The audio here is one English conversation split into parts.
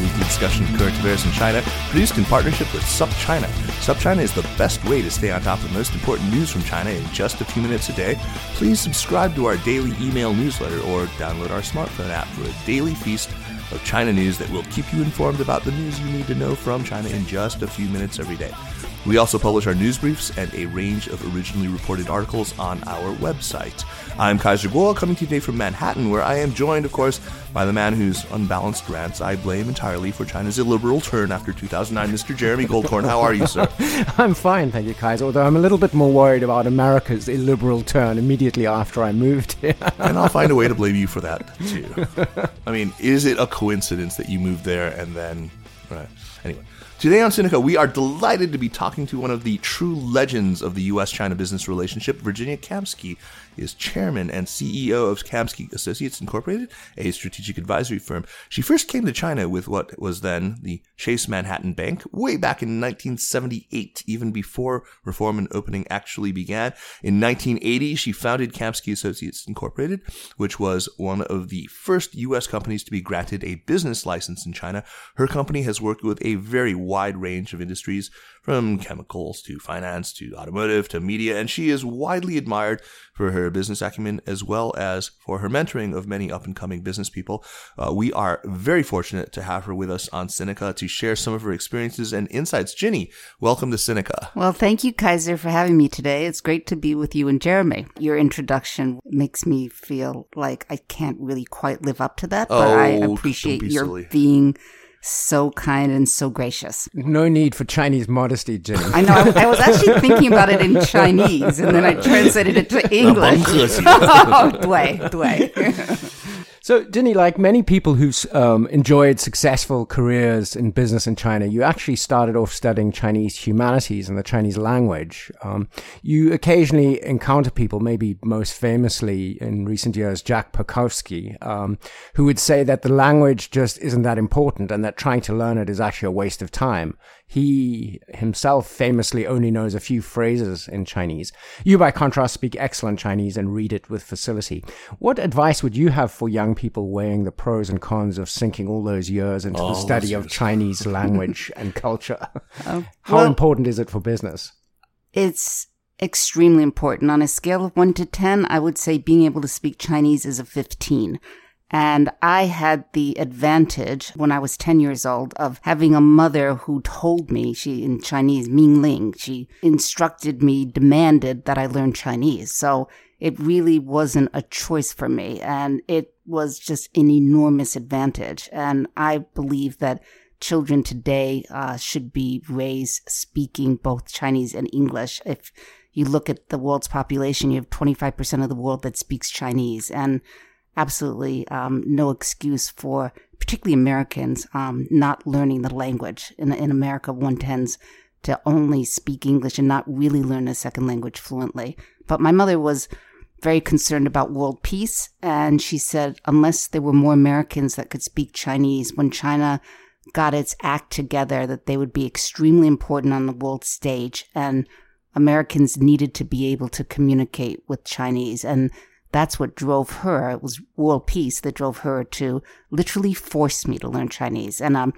weekly discussion of current affairs in China, produced in partnership with SupChina. SupChina is the best way to stay on top of the most important news from China in just a few minutes a day. Please subscribe to our daily email newsletter or download our smartphone app for a daily feast of China news that will keep you informed about the news you need to know from China in just a few minutes every day. We also publish our news briefs and a range of originally reported articles on our website. I'm Kaiser Kuo, coming to you today from Manhattan, where I am joined, of course, by the man whose unbalanced rants I blame entirely for China's illiberal turn after 2009, Mr. Jeremy Goldkorn. How are you, sir? I'm fine, thank you, Kaiser, although I'm a little bit more worried about America's illiberal turn immediately after I moved here. and I'll find a way to blame you for that, too. I mean, is it a coincidence that you moved there and then. Right. Anyway. Today on Sinica, we are delighted to be talking to one of the true legends of the U.S. China business relationship, Virginia Kamsky, is chairman and CEO of Kamsky Associates Incorporated, a strategic advisory firm. She first came to China with what was then the Chase Manhattan Bank way back in 1978, even before reform and opening actually began. In 1980, she founded Kamsky Associates Incorporated, which was one of the first U.S. companies to be granted a business license in China. Her company has worked with a very wide range of industries from chemicals to finance to automotive to media, and she is widely admired for her business acumen as well as for her mentoring of many up and coming business people. Uh, we are very fortunate to have her with us on Sinica to share some of her experiences and insights. Ginny, welcome to Sinica. Well, thank you, Kaiser, for having me today. It's great to be with you and Jeremy. Your introduction makes me feel like I can't really quite live up to that, but oh, I appreciate your silly. being so kind and so gracious. No need for Chinese modesty, Ginny. I know. I, I, was actually thinking about it in Chinese, and then I translated it to English. oh, 对对。So, Ginny, like many people who've um, enjoyed successful careers in business in China, you actually started off studying Chinese humanities and the Chinese language. Um, you occasionally encounter people, maybe most famously in recent years, Jack Perkowski, um, who would say that the language just isn't that important and that trying to learn it is actually a waste of time. He himself famously only knows a few phrases in Chinese. You, by contrast, speak excellent Chinese and read it with facility. What advice would you have for young people weighing the pros and cons of sinking all those years into the oh, study of. Chinese language and culture? Um, How well- important is it for business? It's extremely important. On a scale of 1 to 10, I would say being able to speak Chinese is a 15. And I had the advantage when I was 10 years old of having a mother who told me, she in Chinese, Ming Ling, she instructed me, demanded that I learn Chinese. So it really wasn't a choice for me. And it was just an enormous advantage. And I believe that children today uh, should be raised speaking both Chinese and English. If you look at the world's population, you have 25% of the world that speaks Chinese, and absolutely um, no excuse for, particularly Americans, um, not learning the language. In, in America, one tends to only speak English and not really learn a second language fluently. But my mother was very concerned about world peace, and she said unless there were more Americans that could speak Chinese, when China got its act together, that they would be extremely important on the world stage, and Americans needed to be able to communicate with Chinese. And that's what drove her. It was world peace that drove her to literally force me to learn Chinese. And um,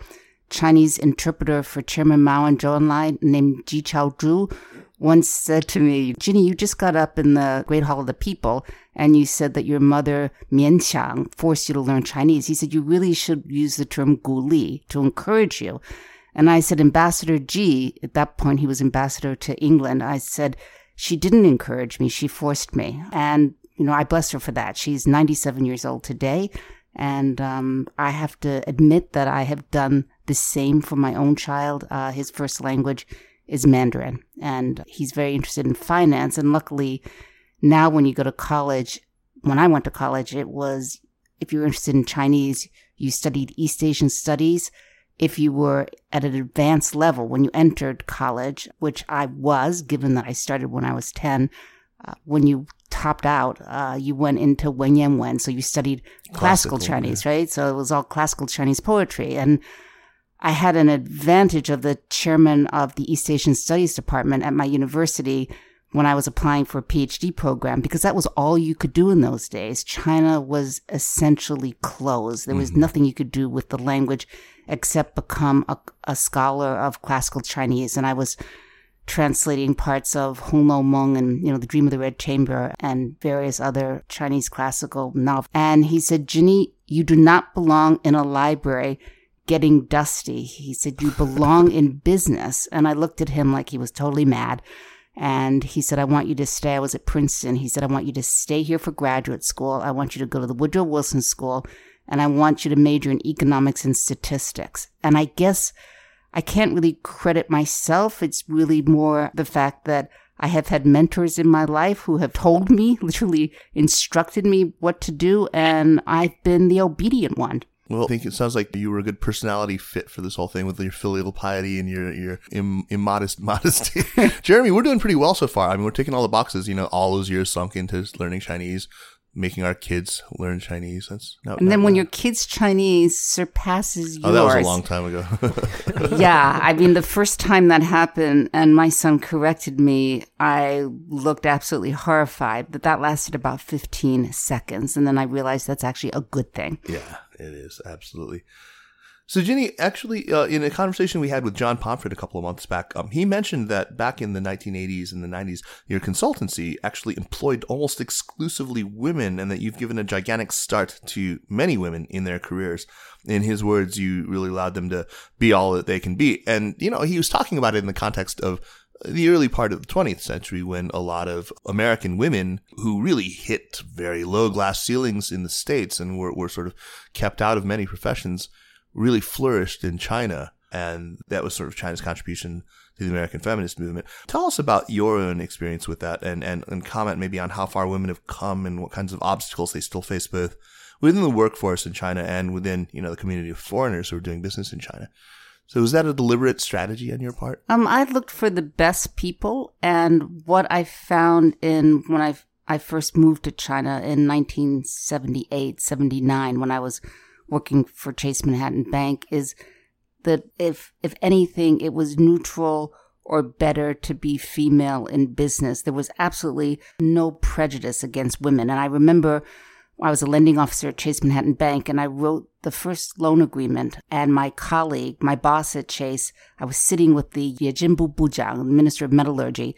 Chinese interpreter for Chairman Mao and Zhou Enlai named Ji Chaozhu once said to me, Ginny, you just got up in the Great Hall of the People and you said that your mother, Mian Qiang, forced you to learn Chinese. He said, you really should use the term gu li to encourage you. And I said, Ambassador Ji, at that point he was ambassador to England, I said, she didn't encourage me, she forced me. And, you know, I bless her for that. She's 97 years old today. And um, I have to admit that I have done the same for my own child. Uh, his first language is Mandarin, and he's very interested in finance. And luckily, now when you go to college, when I went to college, it was if you were interested in Chinese, you studied East Asian studies. If you were at an advanced level when you entered college, which I was, given that I started when I was 10, uh, when you topped out, uh, you went into Wen Yan Wen. So you studied classical, classical Chinese, yeah. right? So it was all classical Chinese poetry. And I had an advantage of the chairman of the East Asian Studies Department at my university when I was applying for a PhD program because that was all you could do in those days. China was essentially closed. There was mm-hmm. nothing you could do with the language except become a, a, scholar of classical Chinese. And I was translating parts of Hong Lou Meng and, you know, The Dream of the Red Chamber and various other Chinese classical novels. And he said, Ginny, you do not belong in a library getting dusty. He said, you belong in business. And I looked at him like he was totally mad. And he said, I want you to stay. I was at Princeton. He said, I want you to stay here for graduate school. I want you to go to the Woodrow Wilson School and I want you to major in economics and statistics. And I guess I can't really credit myself. It's really more the fact that I have had mentors in my life who have told me, literally instructed me what to do, and I've been the obedient one. Well, I think it sounds like you were a good personality fit for this whole thing with your filial piety and your your Im- immodest modesty. Jeremy, we're doing pretty well so far. I mean, we're taking all the boxes. You know, all those years sunk into learning Chinese, making our kids learn Chinese. That's not, and then when your kids' Chinese surpasses yours. Oh, that was a long time ago. yeah, I mean, the first time that happened, and my son corrected me, I looked absolutely horrified. But that lasted about fifteen seconds, and then I realized that's actually a good thing. Yeah it is absolutely. So, Ginny, actually, uh, in a conversation we had with John Pomfret a couple of months back, um, he mentioned that back in the 1980s and the 90s, your consultancy actually employed almost exclusively women, and that you've given a gigantic start to many women in their careers. In his words, you really allowed them to be all that they can be. And, you know, he was talking about it in the context of the early part of the 20th century when a lot of American women who really hit very low glass ceilings in the States and were, were sort of kept out of many professions really flourished in China. And that was sort of China's contribution to the American feminist movement. Tell us about your own experience with that and, and, and comment maybe on how far women have come and what kinds of obstacles they still face both within the workforce in China and within, you know, the community of foreigners who are doing business in China. So was that a deliberate strategy on your part? Um, I looked for the best people, and what I found in when I I first moved to China in 1978, 79, when I was working for Chase Manhattan Bank, is that if if anything, it was neutral or better to be female in business. There was absolutely no prejudice against women, and I remember I was a lending officer at Chase Manhattan Bank and I wrote the first loan agreement. And my colleague, my boss at Chase, I was sitting with the Yejinbu Bujang, the Minister of Metallurgy.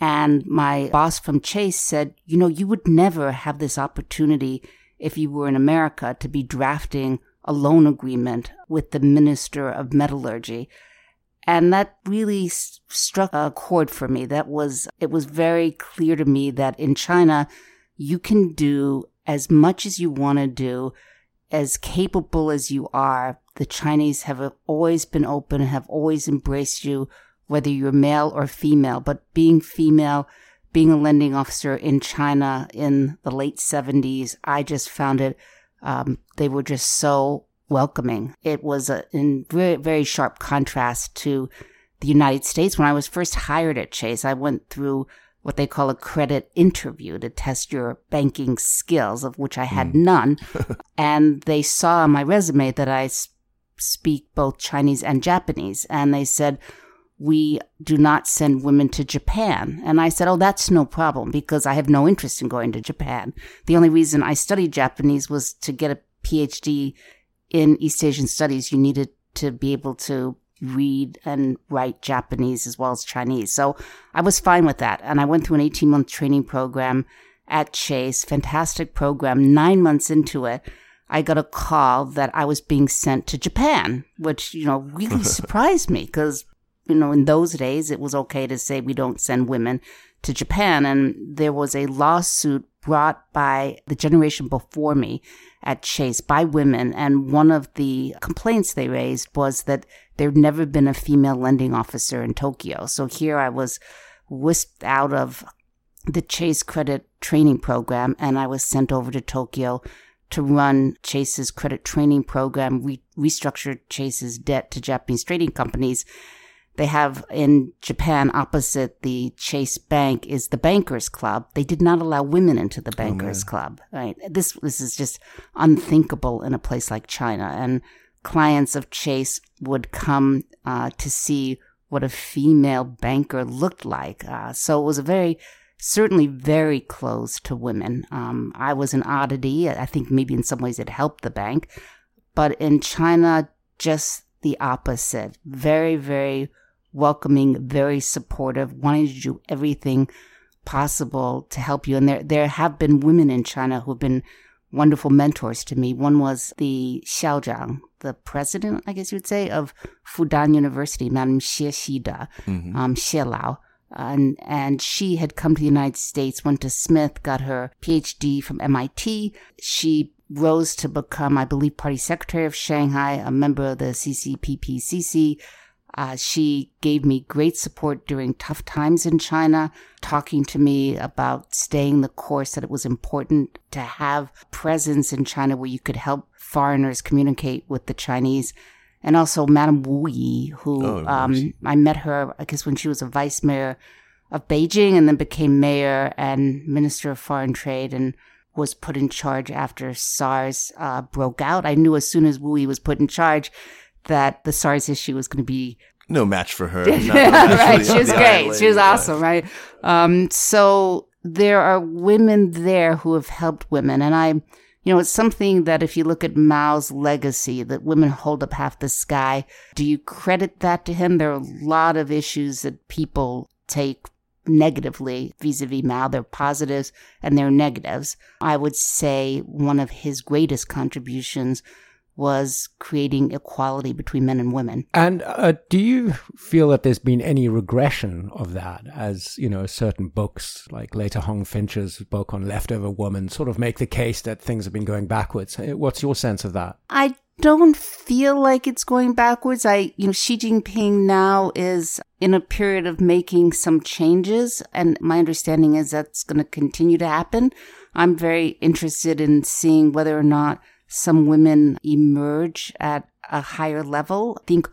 And my boss from Chase said, you know, you would never have this opportunity if you were in America to be drafting a loan agreement with the Minister of Metallurgy. And that really struck a chord for me. That was, it was very clear to me that in China, you can do as much as you want to do, as capable as you are, the Chinese have always been open and have always embraced you, whether you're male or female. But being female, being a lending officer in China in the late 70s, I just found it, um, they were just so welcoming. It was a, in very, very sharp contrast to the United States. When I was first hired at Chase, I went through what they call a credit interview to test your banking skills, of which I had mm. none. and they saw on my resume that I speak both Chinese and Japanese. And they said, we do not send women to Japan. And I said, Oh, that's no problem because I have no interest in going to Japan. The only reason I studied Japanese was to get a PhD in East Asian studies. You needed to be able to read and write Japanese as well as Chinese. So I was fine with that. And I went through an 18 month training program at Chase, fantastic program. Nine months into it, I got a call that I was being sent to Japan, which, you know, really surprised me because, you know, in those days it was okay to say we don't send women to Japan. And there was a lawsuit brought by the generation before me at Chase by women. And one of the complaints they raised was that there'd never been a female lending officer in Tokyo. So here I was whisked out of the Chase credit training program and I was sent over to Tokyo to run Chase's credit training program, re- restructure Chase's debt to Japanese trading companies. They have in Japan, opposite the Chase Bank, is the Bankers Club. They did not allow women into the Bankers oh, Club. Right? This this is just unthinkable in a place like China. And clients of Chase would come uh, to see what a female banker looked like. Uh, so it was a very certainly very close to women. Um, I was an oddity. I think maybe in some ways it helped the bank, but in China, just the opposite. Very, very welcoming, very supportive, wanting to do everything possible to help you. And there, there have been women in China who have been wonderful mentors to me. One was the Xiaozhang, the president, I guess you would say, of Fudan University, Madame Xie Xide, mm-hmm. um, Xie Lao and and she had come to the United States, went to Smith, got her PhD from MIT. She rose to become, I believe, party secretary of Shanghai, a member of the CCPPCC. Uh, she gave me great support during tough times in China, talking to me about staying the course, that it was important to have presence in China where you could help foreigners communicate with the Chinese and also Madame Wu Yi, who oh, um, I met her, I guess, when she was a vice mayor of Beijing and then became mayor and minister of foreign trade and was put in charge after SARS uh, broke out. I knew as soon as Wu Yi was put in charge that the SARS issue was going to be no match for her. right, she was great. She was awesome, right? Um, so there are women there who have helped women, and I you know, it's something that if you look at Mao's legacy, that women hold up half the sky, do you credit that to him? There are a lot of issues that people take negatively vis-a-vis Mao. There are positives and there are negatives. I would say one of his greatest contributions was creating equality between men and women. And uh, do you feel that there's been any regression of that as, you know, certain books like Leta Hong Fincher's book on Leftover Woman sort of make the case that things have been going backwards? Uh, what's your sense of that? I don't feel like it's going backwards. I, you know, Xi Jinping now is in a period of making some changes, and my understanding is that's going to continue to happen. I'm very interested in seeing whether or not some women emerge at a higher level. I think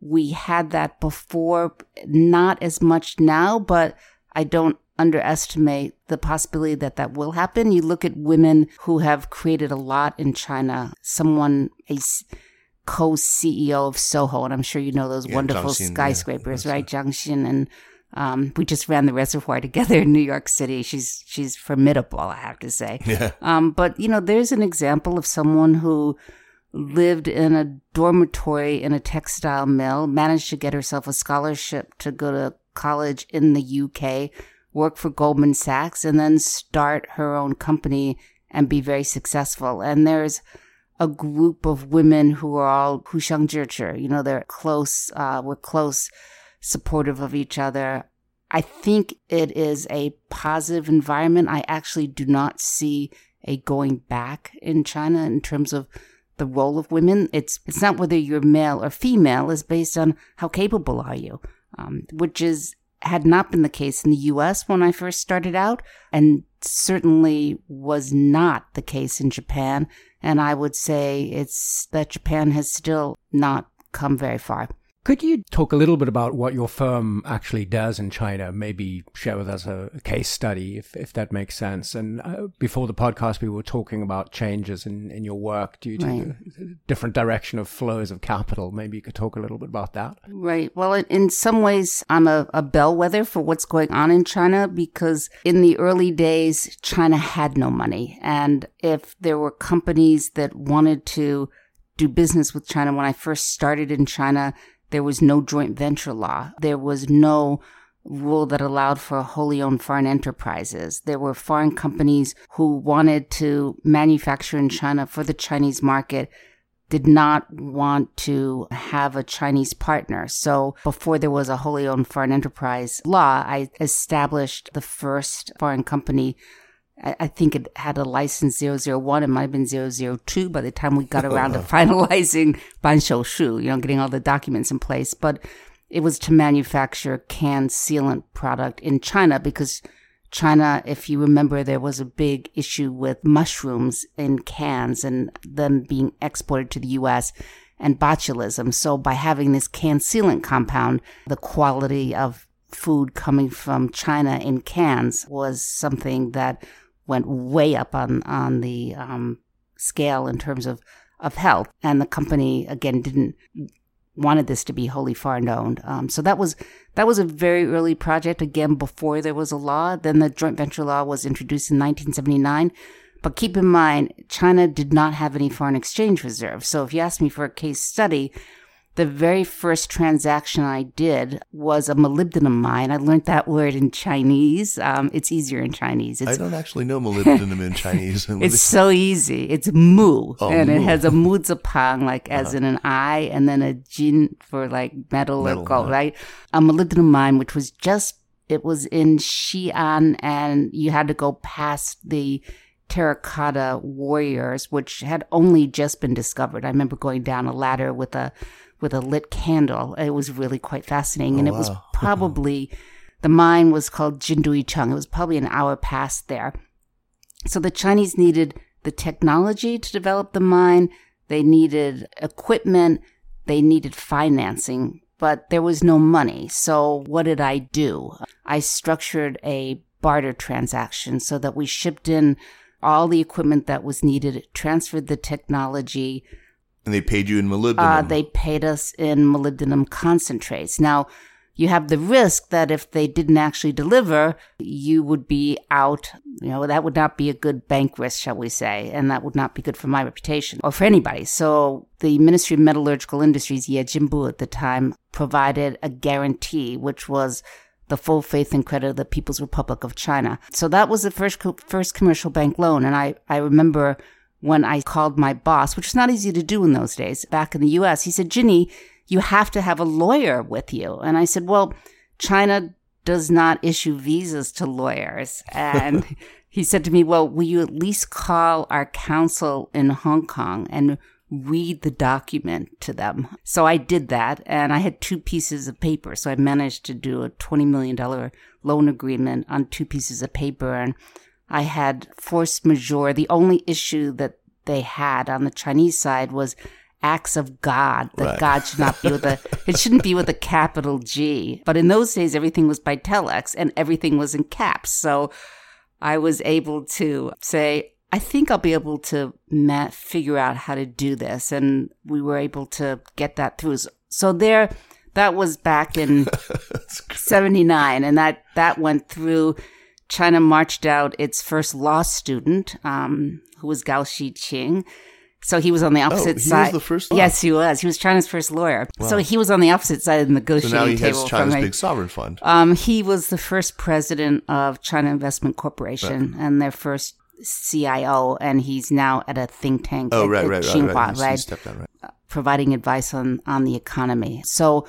we had that before, not as much now, but I don't underestimate the possibility that that will happen. You look at women who have created a lot in China, someone, a co CEO of Soho, and I'm sure you know those yeah, wonderful skyscrapers, yeah. right? Zhang Xin and um, we just ran the reservoir together in New York City. She's she's formidable, I have to say. Yeah. Um, but you know, there's an example of someone who lived in a dormitory in a textile mill, managed to get herself a scholarship to go to college in the UK, work for Goldman Sachs, and then start her own company and be very successful. And there's a group of women who are all Hushang You know, they're close. Uh, we're close supportive of each other. I think it is a positive environment. I actually do not see a going back in China in terms of the role of women. It's it's not whether you're male or female. It's based on how capable are you, um, which is had not been the case in the U.S. when I first started out, and certainly was not the case in Japan. And I would say it's that Japan has still not come very far. Could you talk a little bit about what your firm actually does in China? Maybe share with us a, case study, if, if that makes sense. And uh, before the podcast, we were talking about changes in, in your work due to right. different direction of flows of capital. Maybe you could talk a little bit about that. Right. Well, in some ways, I'm a, a bellwether for what's going on in China because in the early days, China had no money. And if there were companies that wanted to do business with China, when I first started in China, there was no joint venture law. There was no rule that allowed for wholly owned foreign enterprises. There were foreign companies who wanted to manufacture in China for the Chinese market, did not want to have a Chinese partner. So before there was a wholly owned foreign enterprise law, I established the first foreign company. I think it had a license 001. It might have been 002 by the time we got oh, around to finalizing Banshou Shu, you know, getting all the documents in place. But it was to manufacture canned sealant product in China because China, if you remember, there was a big issue with mushrooms in cans and them being exported to the US and botulism. So by having this can sealant compound, the quality of food coming from China in cans was something that went way up on, on the um, scale in terms of, of health. And the company, again, didn't wanted this to be wholly foreign owned. Um, so that was that was a very early project. Again, before there was a law. Then the joint venture law was introduced in 1979. But keep in mind, China did not have any foreign exchange reserves. So if you ask me for a case study, the very first transaction I did was a molybdenum mine. I learned that word in Chinese. Um, it's easier in Chinese. It's, I don't actually know molybdenum in Chinese. it's so easy. It's mu, Oh, and it has a muzapang, like as in an I, and then a jin for like metal, Metal, or gold, yeah. right? A molybdenum mine, which was just, it was in Xi'an, and you had to go past the terracotta warriors, which had only just been discovered. I remember going down a ladder with a with a lit candle. It was really quite fascinating, and oh, it was Oh, probably the mine was called Jinduicheng. It was probably an hour past there. So the Chinese needed the technology to develop the mine. They needed equipment. They needed financing, but there was no money. So what did I do? I structured a barter transaction so that we shipped in all the equipment that was needed, transferred the technology, and they paid you in molybdenum. uh, they paid us in molybdenum concentrates. Now, you have the risk that if they didn't actually deliver, you would be out. You know, that would not be a good bank risk, shall we say, and that would not be good for my reputation or for anybody. So the Ministry of Metallurgical Industries, Ye Jinbu at the time, provided a guarantee, which was the full faith and credit of the People's Republic of China. So that was the first co- first commercial bank loan, and I I remember when I called my boss, which was not easy to do in those days, back in the U.S. He said, "Ginny, you have to have a lawyer with you," and I said, "Well, China does not issue visas to lawyers," and he said to me, "Well, will you at least call our counsel in Hong Kong and?" read the document to them. So I did that and I had two pieces of paper. So I managed to do a $20 million loan agreement on two pieces of paper and I had force majeure. The only issue that they had on the Chinese side was acts of God. That Right. God should not be with a, it shouldn't be with a capital G. But in those days, everything was by telex and everything was in caps. So I was able to say, I think I'll be able to ma- figure out how to do this. And we were able to get that through. So there, that was back in 79 and that, that went through. China marched out its first law student, um, who was Gao Xiqing. So he was on the opposite Oh, he was side. the first- Yes, he was. He was China's first lawyer. So he was on the opposite side of the so negotiating now he table has from China's a- big sovereign fund. um, he was the first president of China Investment Corporation and their first CIO, and he's now at a think tank oh, at, right, at right, right, Tsinghua, right. Right, stepped down, right. providing advice on on the economy. So,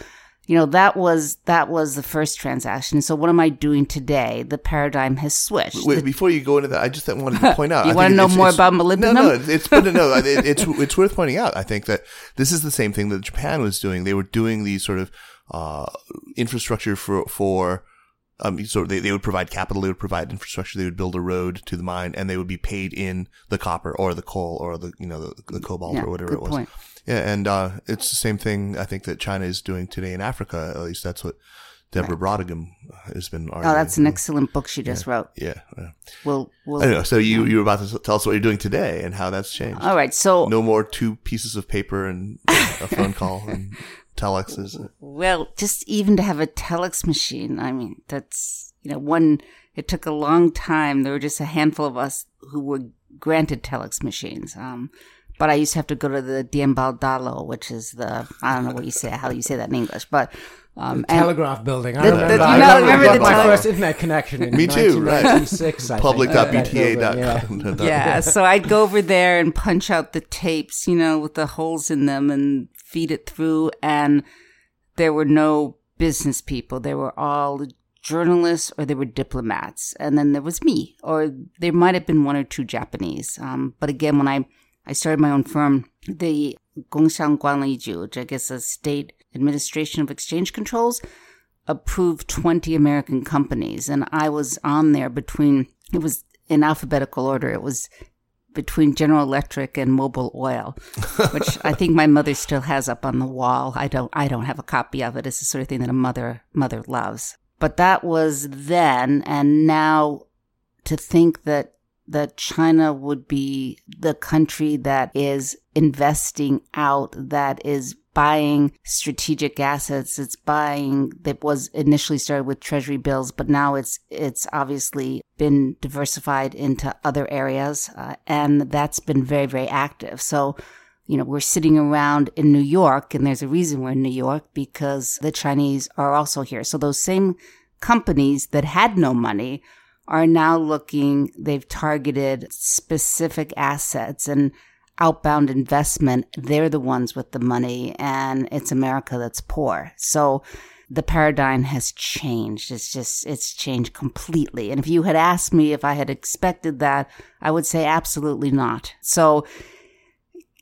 you know, that was that was the first transaction. So, what am I doing today? The paradigm has switched. Wait, before you go into that, I just wanted to point out. You I wanna know it's- more it's- about No, molybdenum? no, it's but no, it, it's it's worth pointing out. I think that this is the same thing that Japan was doing. They were doing these sort of uh, infrastructure for for. Um, so they, they would provide capital, they would provide infrastructure, they would build a road to the mine, and they would be paid in the copper or the coal or the you know the, the cobalt Yeah, or whatever it was. point. Yeah, and uh, it's the same thing I think that China is doing today in Africa. At least that's what Deborah Brautigam has been arguing. oh, that's an excellent book she just wrote. yeah. yeah. We'll, we'll I don't know. So you you were about to tell us what you're doing today and how that's changed. All right. So, No more two pieces of paper and a phone call and telexes. Well, just even to have a telex machine, I mean, that's, you know, one, it took a long time. There were just a handful of us who were granted telex machines. Um, but I used to have to go to the Dianbao Dalo, which is the I don't know what you say how you say that in English, but um, the telegraph building. I the, remember. The, I know, remember, remember my tele- first internet connection in Me too, right. 1996. Public.bta.com. Yeah. yeah, so I'd go over there and punch out the tapes, you know, with the holes in them and feed it through. And there were no business people. They were all journalists or they were diplomats. And then there was me, or there might have been one or two Japanese. Um, but again, when I, I started my own firm, the Gongxiang Guanliju, which I guess is State Administration of Exchange Controls, approved 20 American companies. And I was on there between, it was in alphabetical order. It was between General Electric and Mobil Oil, which I think my mother still has up on the wall. I don't I don't have a copy of it. It's the sort of thing that a mother mother loves. But that was then and now to think that that China would be the country that is investing out, that is buying strategic assets. It's buying that was initially started with treasury bills, but now it's it's obviously been diversified into other areas, uh, and that's been very very active. So. You know, we're sitting around in New York, and there's a reason we're in New York because the Chinese are also here. So those same companies that had no money are now looking, they've targeted specific assets and outbound investment. They're the ones with the money and it's America that's poor. So the paradigm has changed. It's just, it's changed completely. And if you had asked me if I had expected that, I would say absolutely not. So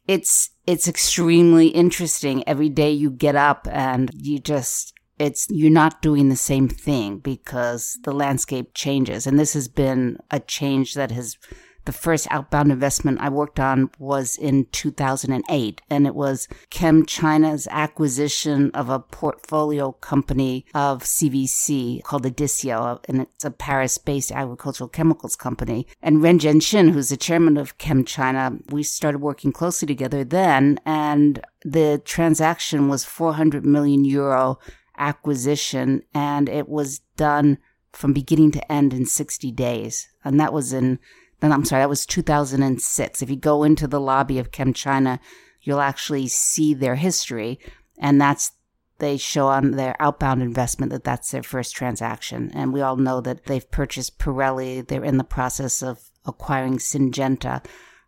it's, it's extremely interesting. Every day you get up and you just, it's you're not doing the same thing because the landscape changes and this has been a change that has the first outbound investment I worked on was in 2008, and it was ChemChina's acquisition of a portfolio company of CVC called Adisseo, and it's a Paris-based agricultural chemicals company. And Ren Jianxin, who's the chairman of ChemChina, we started working closely together then, and the transaction was 400 million euro acquisition, and it was done from beginning to end in 60 days. And that was in then I'm sorry, that was 2006. If you go into the lobby of ChemChina, you'll actually see their history, and that's they show on their outbound investment that that's their first transaction. And we all know that they've purchased Pirelli. They're in the process of acquiring Syngenta.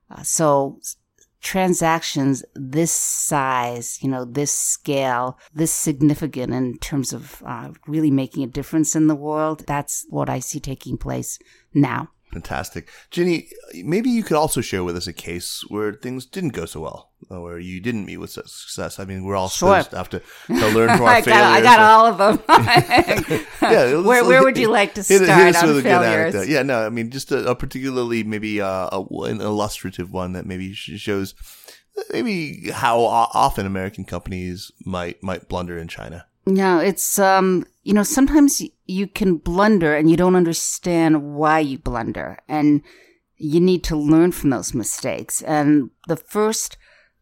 Uh, so transactions this size, you know, this scale, this significant in terms of uh, really making a difference in the world, that's what I see taking place now. Fantastic. Ginny, maybe you could also share with us a case where things didn't go so well, uh, where you didn't meet with success. I mean, we're all sure. supposed to have to, to learn from our I failures. Got, I got all of them. yeah, where, where would you like to hit, start hit us on with a failures? good. Yeah, no, I mean, just a, a particularly maybe uh, a, an illustrative one that maybe shows maybe how often American companies might might blunder in China. No, it's um, you know, sometimes you can blunder and you don't understand why you blunder, and you need to learn from those mistakes. And the first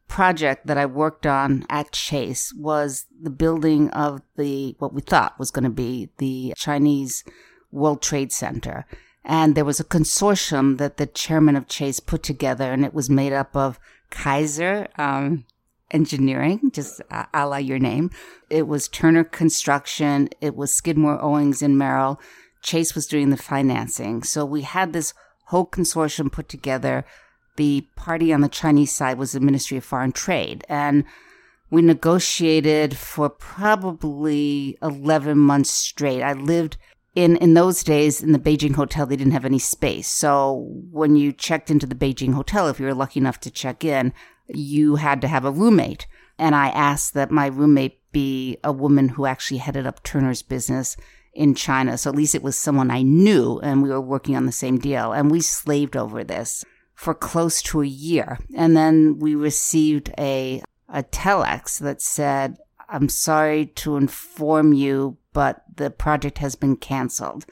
project that I worked on at Chase was the building of the what we thought was going to be the Chinese World Trade Center. And there was a consortium that the chairman of Chase put together, and it was made up of Kaiser, um, engineering, just a la your name. It was Turner Construction. It was Skidmore, Owings and Merrill. Chase was doing the financing. So we had this whole consortium put together. The party on the Chinese side was the Ministry of Foreign Trade. And we negotiated for probably 11 months straight. I lived in, in those days in the Beijing hotel, they didn't have any space. So when you checked into the Beijing hotel, if you were lucky enough to check in, you had to have a roommate. And I asked that my roommate be a woman who actually headed up Turner's business in China. So at least it was someone I knew and we were working on the same deal. And we slaved over this for close to a year. And then we received a, a telex that said, I'm sorry to inform you, but the project has been canceled.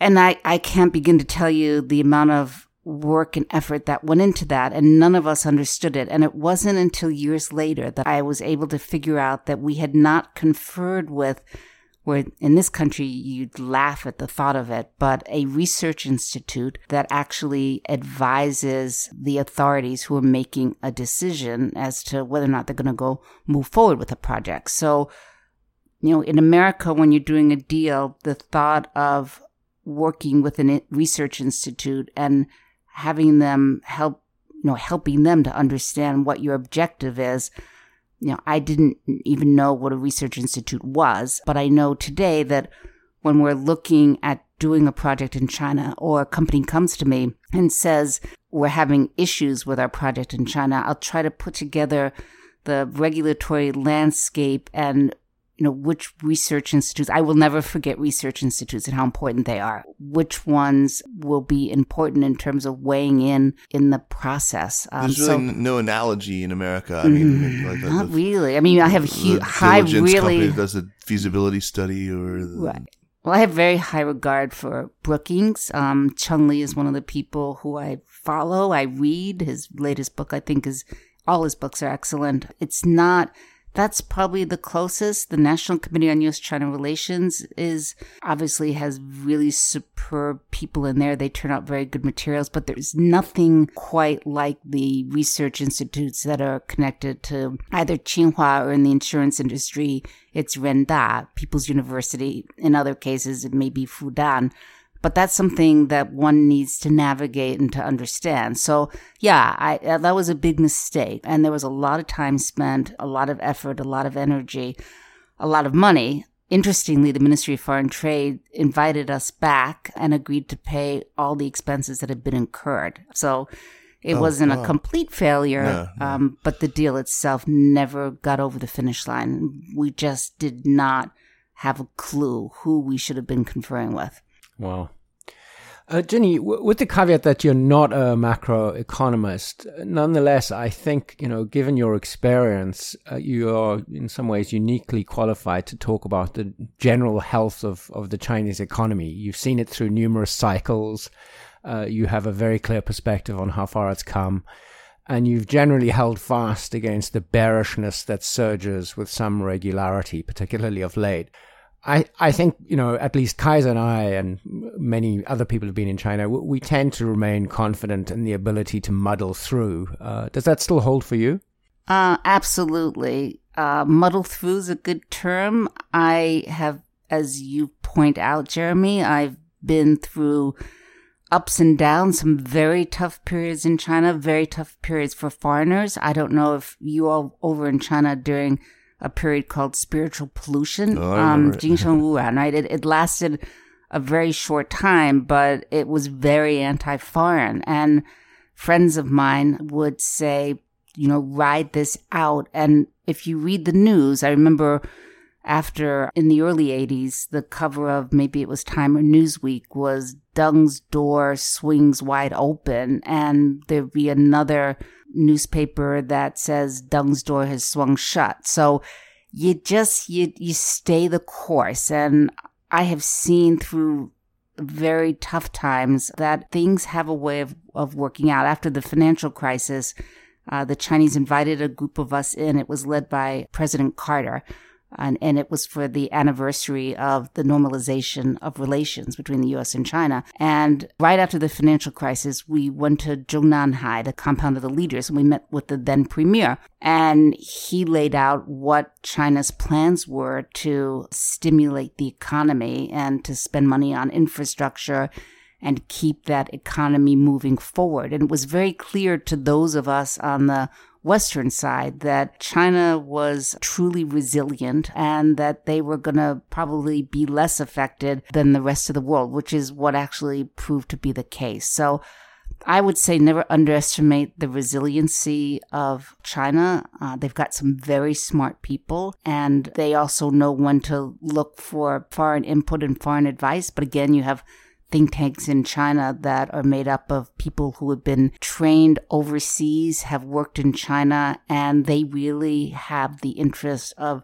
And I, I can't begin to tell you the amount of work and effort that went into that, and none of us understood it. And it wasn't until years later that I was able to figure out that we had not conferred with where in this country you'd laugh at the thought of it, but a research institute that actually advises the authorities who are making a decision as to whether or not they're going to go move forward with a project. So, you know, in America, when you're doing a deal, the thought of working with a research institute and having them help, you know, helping them to understand what your objective is. You know, I didn't even know what a research institute was, but I know today that when we're looking at doing a project in China or a company comes to me and says we're having issues with our project in China, I'll try to put together the regulatory landscape and you know, which research institutes, I will never forget research institutes and how important they are. Which ones will be important in terms of weighing in in the process. Um, There's really so, no analogy in America. I mean, mm, like the, not the, really. I mean, I have huge, high, really. does a feasibility study or. The, right. Well, I have very high regard for Brookings. Um, Cheng Li is one of the people who I follow. I read his latest book. I think is all his books are excellent. It's not that's probably the closest. The National Committee on U.S. China Relations is obviously has really superb people in there. They turn out very good materials, but there's nothing quite like the research institutes that are connected to either Tsinghua or in the insurance industry. It's Renda, People's University. In other cases, it may be Fudan but that's something that one needs to navigate and to understand. So yeah, I, uh, that was a big mistake. And there was a lot of time spent, a lot of effort, a lot of energy, a lot of money. Interestingly, the Ministry of Foreign Trade invited us back and agreed to pay all the expenses that had been incurred. So it oh, wasn't a complete failure, no, no. Um, but the deal itself never got over the finish line. We just did not have a clue who we should have been conferring with. Wow. Uh, Ginny, w- with the caveat that you're not a macroeconomist, nonetheless, I think, you know, given your experience, uh, you are in some ways uniquely qualified to talk about the general health of, of the Chinese economy. You've seen it through numerous cycles. Uh, you have a very clear perspective on how far it's come. And you've generally held fast against the bearishness that surges with some regularity, particularly of late. I, I think, you know, at least Kaiser and I and many other people who've been in China, we tend to remain confident in the ability to muddle through. Uh, does that still hold for you? Uh, absolutely. Uh, muddle through is a good term. I have, as you point out, Jeremy, I've been through ups and downs, some very tough periods in China, very tough periods for foreigners. I don't know if you all over in China during a period called spiritual pollution, oh, um, Wuran, right? It, it lasted a very short time, but it was very anti-foreign. And friends of mine would say, you know, ride this out. And if you read the news, I remember after in the early 80s, the cover of maybe it was Time or Newsweek was Deng's door swings wide open, and there'd be another newspaper that says Deng's door has swung shut. So you just you you stay the course and I have seen through very tough times that things have a way of, of working out. After the financial crisis, uh, the Chinese invited a group of us in. It was led by President Carter and, and it was for the anniversary of the normalization of relations between the U.S. and China. And right after the financial crisis, we went to Zhongnanhai, the compound of the leaders, and we met with the then premier. And he laid out what China's plans were to stimulate the economy and to spend money on infrastructure and keep that economy moving forward. And it was very clear to those of us on the Western side that China was truly resilient and that they were going to probably be less affected than the rest of the world, which is what actually proved to be the case. So I would say never underestimate the resiliency of China. Uh, they've got some very smart people and they also know when to look for foreign input and foreign advice. But again, you have think tanks in China that are made up of people who have been trained overseas, have worked in China, and they really have the interest of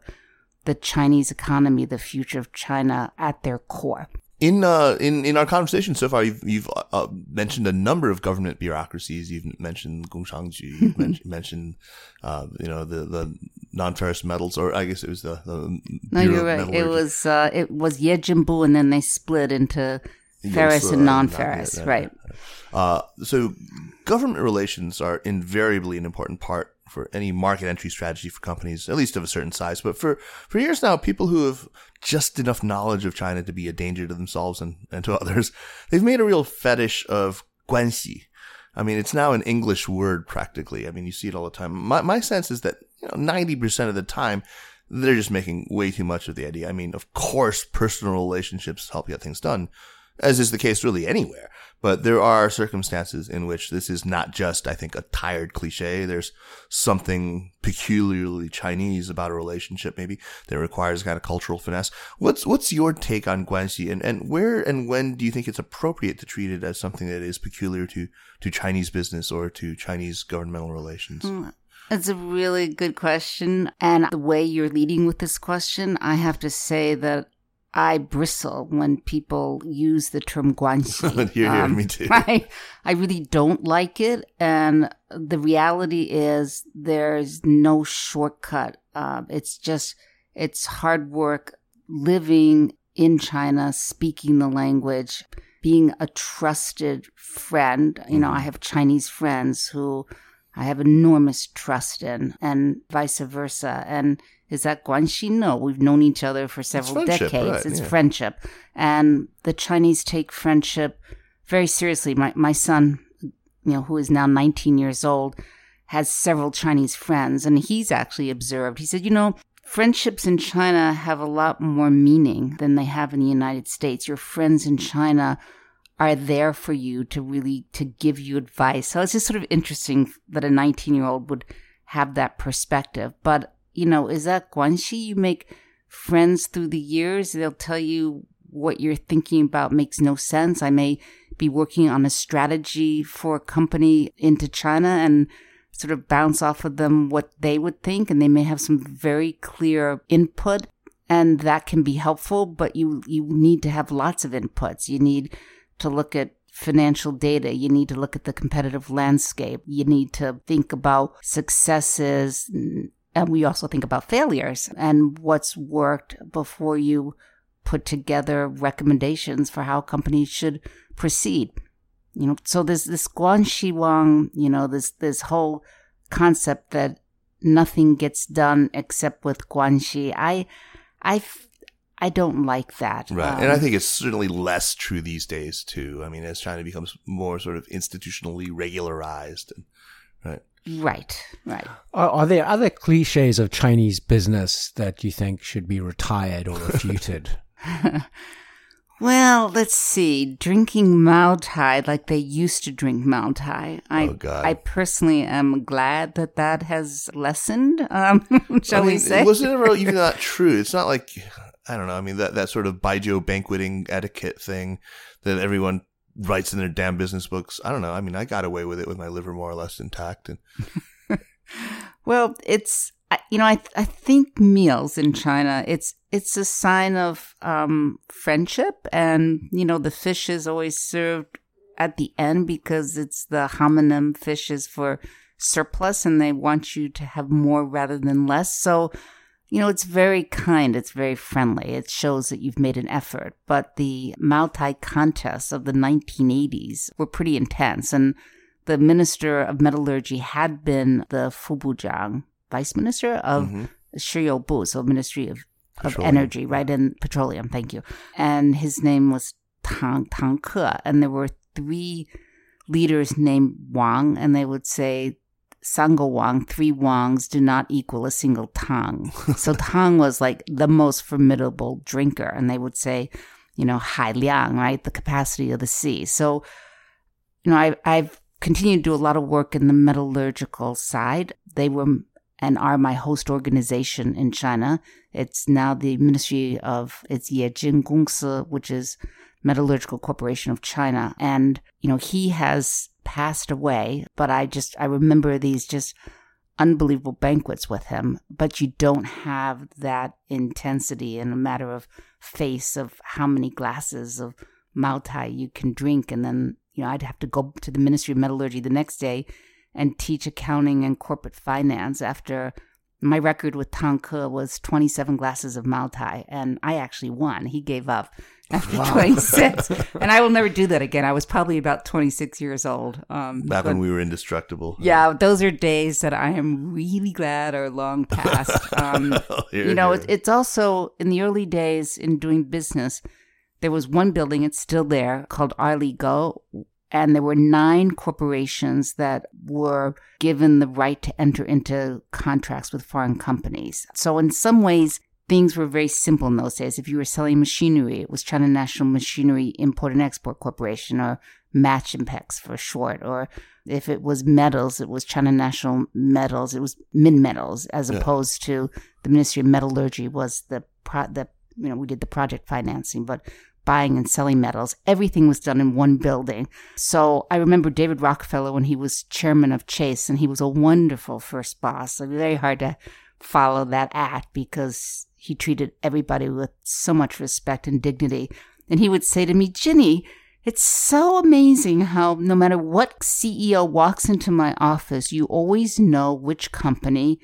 the Chinese economy, the future of China at their core. In uh, in in our conversation so far, you've, you've uh, mentioned a number of government bureaucracies. You've mentioned Gongshangju. You've mentioned, mentioned uh, you know the the non-ferrous metals, or I guess it was the, the No, Bureau you're right. It was uh, it was Yejinbu, and then they split into ferrous and uh, non-ferrous. yeah, right. Uh, so government relations are invariably an important part for any market entry strategy for companies, at least of a certain size. But for, for years now, people who have just enough knowledge of China to be a danger to themselves and, and to others, they've made a real fetish of guanxi. I mean, it's now an English word practically. I mean, you see it all the time. My, my sense is that, you know, 90% of the time, they're just making way too much of the idea. I mean, of course, personal relationships help get things done, as is the case really anywhere. But there are circumstances in which this is not just, I think, a tired cliche. There's something peculiarly Chinese about a relationship, maybe, that requires kind of cultural finesse. What's what's your take on Guanxi, and, and where and when do you think it's appropriate to treat it as something that is peculiar to, to Chinese business or to Chinese governmental relations? Hmm. It's a really good question. And the way you're leading with this question, I have to say that I bristle when people use the term guanxi. Here, here, me too. I, I really don't like it. And the reality is there's no shortcut. Um, it's just, it's hard work living in China, speaking the language, being a trusted friend. You know, I have Chinese friends who I have enormous trust in, and vice versa. And is that guanxi? No, we've known each other for several decades. right, it's yeah. friendship, and the Chinese take friendship very seriously. My my son, you know, who is now 19 years old, has several Chinese friends, and he's actually observed. He said, you know. Friendships in China have a lot more meaning than they have in the United States. Your friends in China are there for you to really to give you advice. So it's just sort of interesting that a 19 year old would have that perspective. But you know, is that guanxi? You make friends through the years. They'll tell you what you're thinking about makes no sense. I may be working on a strategy for a company into China and sort of bounce off of them what they would think, and they may have some very clear input, and that can be helpful. But you you need to have lots of inputs. You need to look at financial data. You need to look at the competitive landscape. You need to think about successes. And we also think about failures and what's worked before you put together recommendations for how companies should proceed. You know, so there's this Guanxi Wang, you know, this, this whole concept that nothing gets done except with Guanxi. I, I, I don't like that. Right. and I Um, think it's certainly less true these days, too. I mean, as China becomes more sort of institutionally regularized. And, right. Right, right. Are, are there other cliches of Chinese business that you think should be retired or refuted? Well, let's see. Drinking Mao Tai like they used to drink Mao Tai. I, Oh, God. I personally am glad that that has lessened. Um, shall I we say? Was it ever even not true? It's not like, I don't know. I mean, that, that sort of baijiu banqueting etiquette thing that everyone writes in their damn business books. I don't know. I mean, I got away with it with my liver more or less intact. And Well, it's you know I I think meals in China it's it's a sign of um, friendship, and you know the fish is always served at the end because it's the homonym fish is for surplus, and they want you to have more rather than less. So. You know, it's very kind. It's very friendly. It shows that you've made an effort. But the Maotai contests of the 1980s were pretty intense. And the minister of metallurgy had been the Fubuzhang, vice minister of Mhm. Shiyoubu, so Ministry of, of Petroleum. Energy, right? And petroleum, thank you. And his name was Tang, Tang Ke. And there were three leaders named Wang, and they would say, Sango Wang, three Wangs do not equal a single Tang. so Tang was like the most formidable drinker. And they would say, you know, Hai Liang, right? The capacity of the sea. So, you know, I, I've continued to do a lot of work in the metallurgical side. They were and are my host organization in China. It's now the Ministry of it's Yejin Gongsi, which is Metallurgical Corporation of China. And, you know, he has passed away, but I just I remember these just unbelievable banquets with him, but you don't have that intensity in a matter of face of how many glasses of Mao Tai you can drink. And then, you know, I'd have to go to the Ministry of Metallurgy the next day and teach accounting and corporate finance after my record with Tang Ke was 27 glasses of Maotai, and I actually won. He gave up after wow. 26. and I will never do that again. I was probably about 26 years old. Um, Back when we were indestructible. Yeah, those are days that I am really glad are long past. Um, here, you know, it, it's also in the early days in doing business, there was one building, it's still there, called Erligou. And there were nine corporations that were given the right to enter into contracts with foreign companies. So, in some ways, things were very simple in those days. If you were selling machinery, it was China National Machinery Import and Export Corporation or Machimpex for short. Or if it was metals, it was China National Metals. It was Minmetals, as yeah. opposed to the Ministry of Metallurgy was the pro- the you know we did the project financing, but buying and selling metals. Everything was done in one building. So I remember David Rockefeller when he was chairman of Chase, and he was a wonderful first boss. It was very hard to follow that act because he treated everybody with so much respect and dignity. And he would say to me, Ginny, it's so amazing how no matter what CEO walks into my office, you always know which company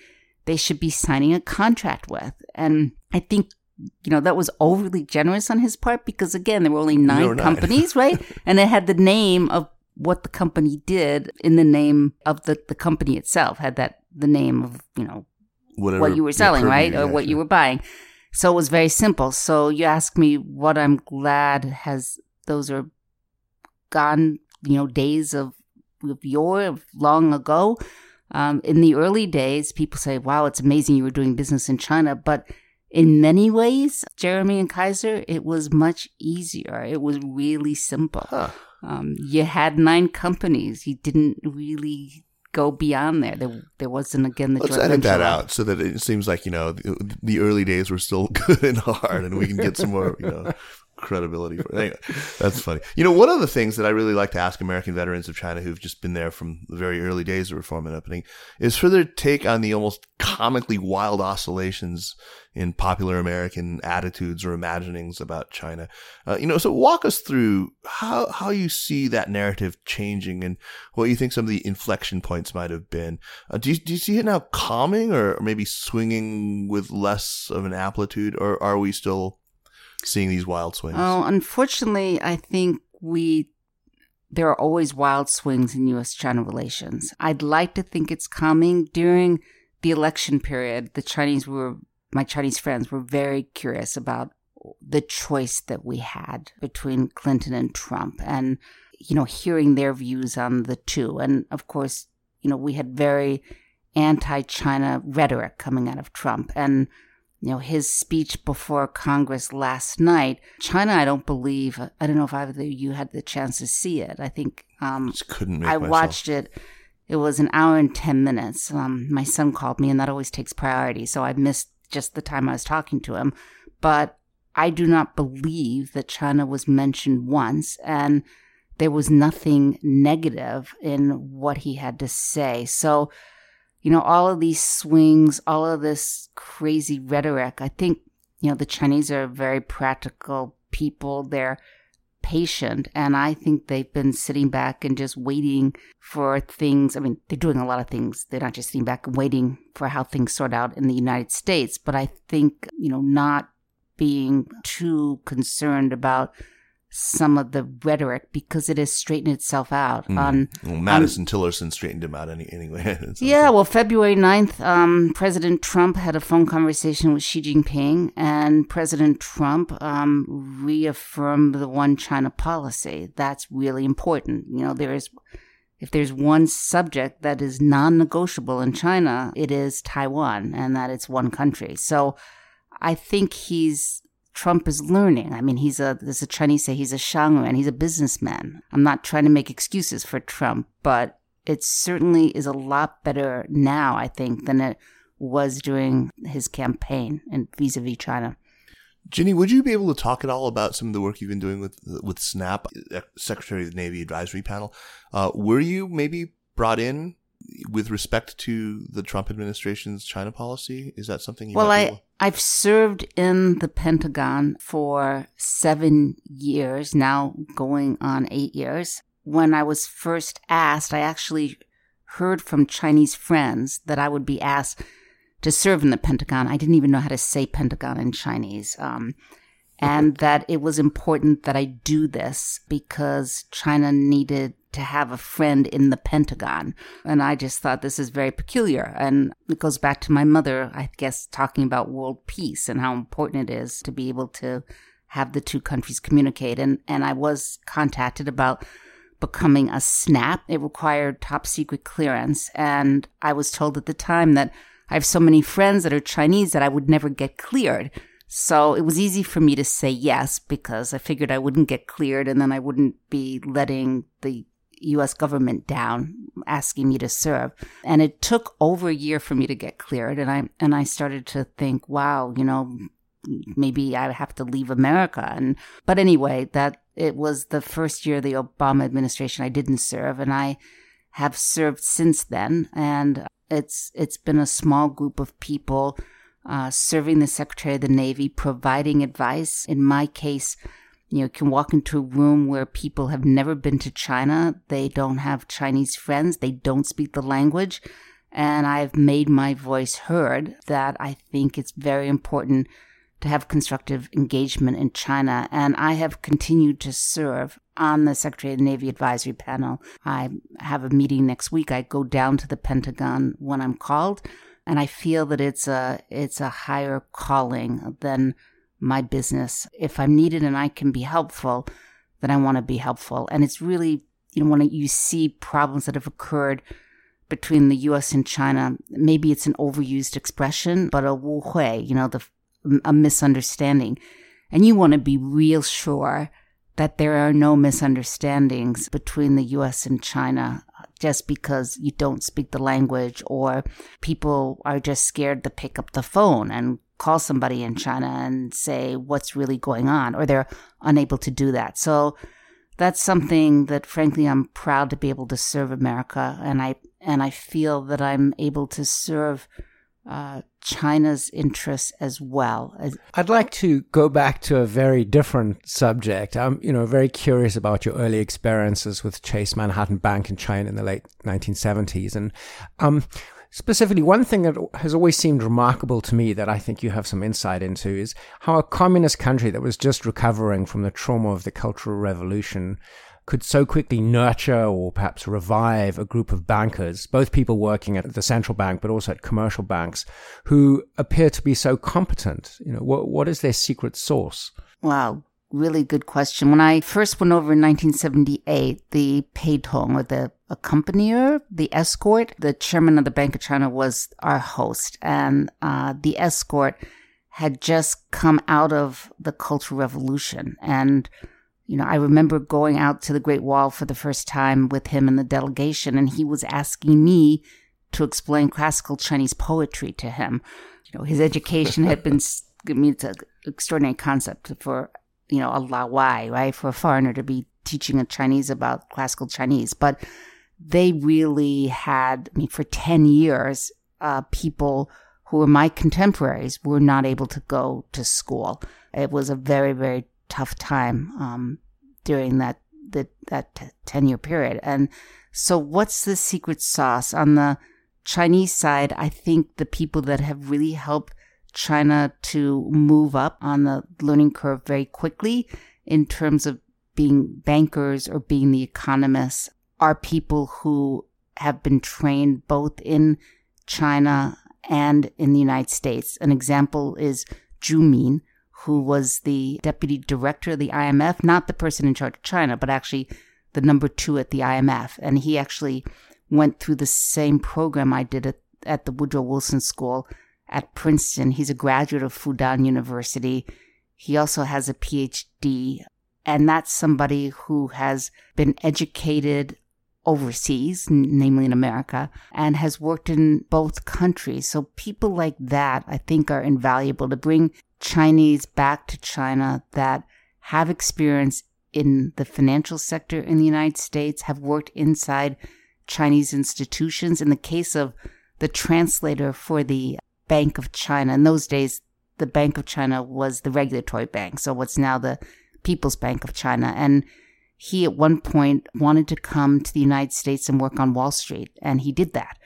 they should be signing a contract with. And I think, you know, that was overly generous on his part because again, there were only nine companies, right? And it had the name of what the company did in the name of the, the company itself, had that the name of, you know, Whatever what you were selling, right? Or what you were buying. So it was very simple. So you ask me what I'm glad has those are gone, you know, days of, of yore, of long ago. Um, in the early days, people say, wow, it's amazing you were doing business in China. But in many ways, Jeremy and Kaiser, it was much easier. It was really simple. Huh. Um, you had nine companies. You didn't really go beyond there. There, there wasn't again the. Let's edit that out so that it seems like you know the, the, early days were still good and hard, and we can get some more you know credibility for it. Anyway, that's funny. You know, one of the things that I really like to ask American veterans of China who've just been there from the very early days of reform and opening is for their take on the almost comically wild oscillations in popular American attitudes or imaginings about China. Uh, you know, so walk us through how how you see that narrative changing and what you think some of the inflection points might have been. Uh, do you do you see it now calming or maybe swinging with less of an amplitude, or are we still seeing these wild swings? Oh, unfortunately, I think we there are always wild swings in U.S. China relations. I'd like to think it's coming during the election period. The Chinese were my Chinese friends were very curious about the choice that we had between Clinton and Trump, and you know, hearing their views on the two. And of course, you know, we had very anti-China rhetoric coming out of Trump, and you know, his speech before Congress last night. China, I don't believe, I don't know if either of you had the chance to see it. I think um, couldn't I myself. watched it. It was an hour and 10 minutes. Um, my son called me, and that always takes priority. So I missed just the time I was talking to him. But I do not believe that China was mentioned once. And there was nothing negative in what he had to say. So, you know, all of these swings, all of this crazy rhetoric, I think, you know, the Chinese are very practical people. They're patient. And I think they've been sitting back and just waiting for things. I mean, they're doing a lot of things. They're not just sitting back and waiting for how things sort out in the United States. But I think, you know, not being too concerned about some of the rhetoric because it has straightened itself out. Mm. On well, Mattis on, Tillerson straightened him out any, anyway. yeah, well, February 9th, um, President Trump had a phone conversation with Xi Jinping, and President Trump um, reaffirmed the one China policy. That's really important. You know, there is. If there's one subject that is non negotiable in China, it is Taiwan and that it's one country. So I think he's Trump is learning. I mean, he's a, as the Chinese say, he's a shangren, he's a businessman. I'm not trying to make excuses for Trump, but it certainly is a lot better now, I think, than it was during his campaign and vis-a-vis China. Ginny, would you be able to talk at all about some of the work you've been doing with with SNAP, Secretary of the Navy Advisory Panel? Uh, were you maybe brought in with respect to the Trump administration's China policy? Is that something you well, I, I've served in the Pentagon for seven years, now going on eight years. When I was first asked, I actually heard from Chinese friends that I would be asked to serve in the Pentagon. I didn't even know how to say Pentagon in Chinese. Um, and that it was important that I do this because China needed to have a friend in the Pentagon. And I just thought this is very peculiar. And it goes back to my mother, I guess, talking about world peace and how important it is to be able to have the two countries communicate. And, and I was contacted about becoming a SNAP. It required top secret clearance. And I was told at the time that I have so many friends that are Chinese that I would never get cleared. So it was easy for me to say yes because I figured I wouldn't get cleared and then I wouldn't be letting the US government down asking me to serve. And it took over a year for me to get cleared and I and I started to think, wow, you know, maybe I have to leave America and but anyway, that it was the first year of the Obama administration I didn't serve and I have served since then and it's it's been a small group of people uh, serving the Secretary of the Navy, providing advice. In my case, you know, can walk into a room where people have never been to China. They don't have Chinese friends. They don't speak the language. And I've made my voice heard that I think it's very important to have constructive engagement in China. And I have continued to serve on the Secretary of the Navy Advisory Panel. I have a meeting next week. I go down to the Pentagon when I'm called, and I feel that it's a it's a higher calling than my business. If I'm needed and I can be helpful, then I want to be helpful. And it's really you know when you see problems that have occurred between the U.S. and China, maybe it's an overused expression, but a wu hui, you know, the a misunderstanding. And you want to be real sure that there are no misunderstandings between the US and China uh, just because you don't speak the language or people are just scared to pick up the phone and call somebody in China and say what's really going on, or they're unable to do that. So that's something that frankly I'm proud to be able to serve America and I and I feel that I'm able to serve uh, China's interests as well. I'd like to go back to a very different subject. I'm, you know, very curious about your early experiences with Chase Manhattan Bank in China in the late 1970s, and um, specifically, one thing that has always seemed remarkable to me that I think you have some insight into is how a communist country that was just recovering from the trauma of the Cultural Revolution could so quickly nurture or perhaps revive a group of bankers, both people working at the central bank but also at commercial banks, who appear to be so competent? You know, what, what is their secret sauce? Wow, really good question. When I first went over in 1978, the Peitong or the accompanier, the escort, the chairman of the Bank of China was our host, and uh, the escort had just come out of the Cultural Revolution and you know, I remember going out to the Great Wall for the first time with him and the delegation, and he was asking me to explain classical Chinese poetry to him. You know, his education had been, I mean, it's an extraordinary concept for, you know, a la right? For a foreigner to be teaching a Chinese about classical Chinese. But they really had, I mean, for 10 years, uh, people who were my contemporaries were not able to go to school. It was a very, very tough time um, during that the, that ten year period. And so, what's the secret sauce on the Chinese side? I think the people that have really helped China to move up on the learning curve very quickly in terms of being bankers or being the economists are people who have been trained both in China and in the United States. An example is Zhu Min, who was the deputy director of the IMF, not the person in charge of China, but actually the number two at the IMF. And he actually went through the same program I did at, at the Woodrow Wilson School at Princeton. He's a graduate of Fudan University. He also has a PhD. And that's somebody who has been educated overseas, namely in America, and has worked in both countries. So people like that, I think, are invaluable to bring Chinese back to China that have experience in the financial sector in the United States, have worked inside Chinese institutions. In the case of the translator for the Bank of China, in those days, the Bank of China was the regulatory bank, so what's now the People's Bank of China. And he at one point wanted to come to the United States and work on Wall Street, and he did that.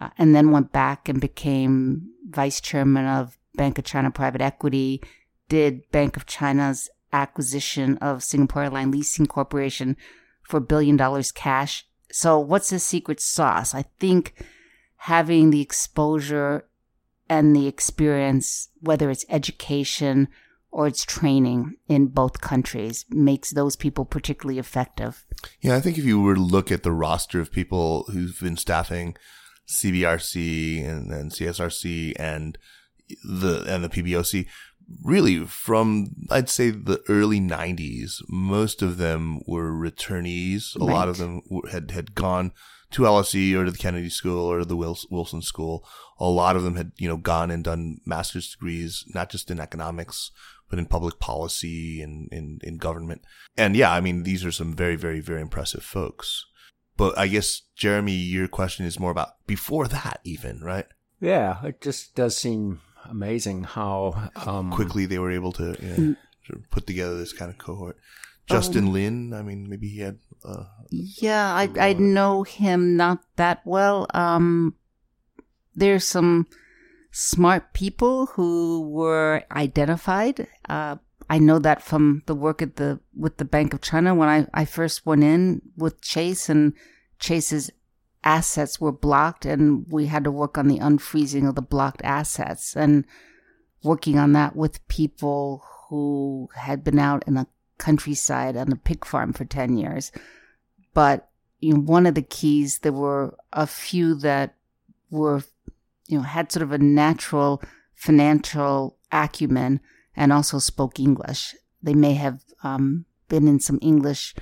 Uh, and then went back and became vice chairman of Bank of China Private Equity, did Bank of China's acquisition of Singapore Airline Leasing Corporation for a billion dollars cash. So, what's the secret sauce? I think having the exposure and the experience, whether it's education or it's training in both countries, makes those people particularly effective. Yeah, I think if you were to look at the roster of people who've been staffing CBRC and then CSRC and the and the PBOC, really from I'd say the early 90s, most of them were returnees. A right. lot of them had had gone to LSE or to the Kennedy School or to the Wilson School. A lot of them had, you know, gone and done master's degrees, not just in economics, but in public policy and in, in government. And yeah, I mean, these are some very, very, very impressive folks. But I guess, Jeremy, your question is more about before that, even, right? Yeah, it just does seem amazing how um, quickly they were able to you know, sort of put together this kind of cohort. Justin um, Lin, I mean, maybe he had. Uh, yeah, I I know him not that well. Um, there's some smart people who were identified. Uh, I know that from the work at the with the Bank of China when I, I first went in with Chase and Chase's assets were blocked and we had to work on the unfreezing of the blocked assets and working on that with people who had been out in the countryside on a pig farm for 10 years. But you know, one of the keys, there were a few that were, you know, had sort of a natural financial acumen and also spoke English. They may have um, been in some English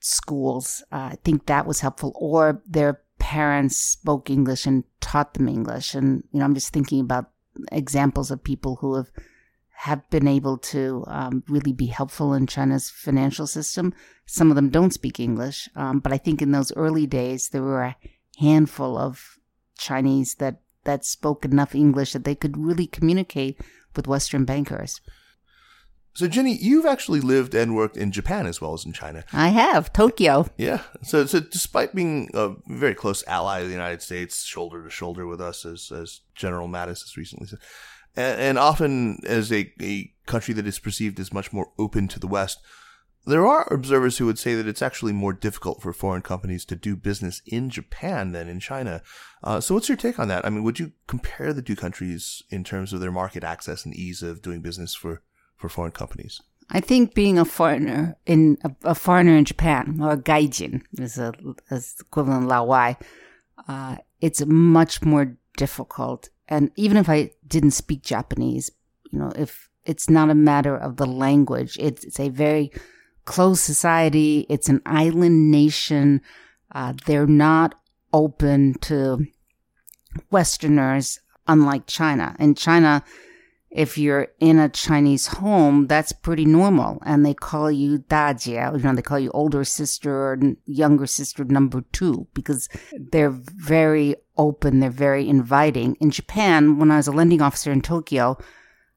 schools. Uh, I think that was helpful. Or their parents spoke English and taught them English. And, you know, I'm just thinking about examples of people who have have been able to um, really be helpful in China's financial system. Some of them don't speak English, um, but I think in those early days there were a handful of Chinese that that spoke enough English that they could really communicate with Western bankers. So, Ginny, you've actually lived and worked in Japan as well as in China. I have Tokyo. Yeah. So, so despite being a very close ally of the United States, shoulder to shoulder with us, as as General Mattis has recently said, and, and often as a, a country that is perceived as much more open to the West, there are observers who would say that it's actually more difficult for foreign companies to do business in Japan than in China. Uh, so, what's your take on that? I mean, would you compare the two countries in terms of their market access and ease of doing business for for foreign companies? I think being a foreigner in a, a foreigner in Japan or a gaijin is a is equivalent lao wai. Uh, it's much more difficult, and even if I didn't speak Japanese, you know, if it's not a matter of the language, it's, it's a very closed society. It's an island nation. Uh, they're not open to Westerners, unlike China. In China, if you're in a Chinese home, that's pretty normal. And they call you dajie, you know, they call you older sister or younger sister number two because they're very open. They're very inviting. In Japan, when I was a lending officer in Tokyo,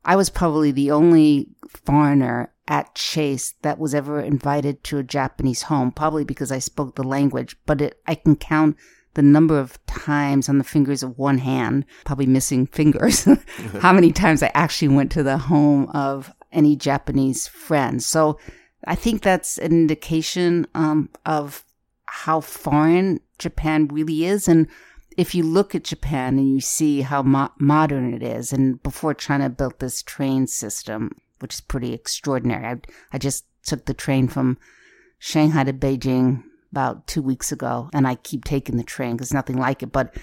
I was probably the only foreigner at Chase that was ever invited to a Japanese home, probably because I spoke the language, but it, I can count the number of times on the fingers of one hand, probably missing fingers, how many times I actually went to the home of any Japanese friends. So I think that's an indication um, of how foreign Japan really is. And if you look at Japan and you see how mo- modern it is, and before China built this train system, which is pretty extraordinary, I, I just took the train from Shanghai to Beijing about two weeks ago, and I keep taking the train because nothing like it. But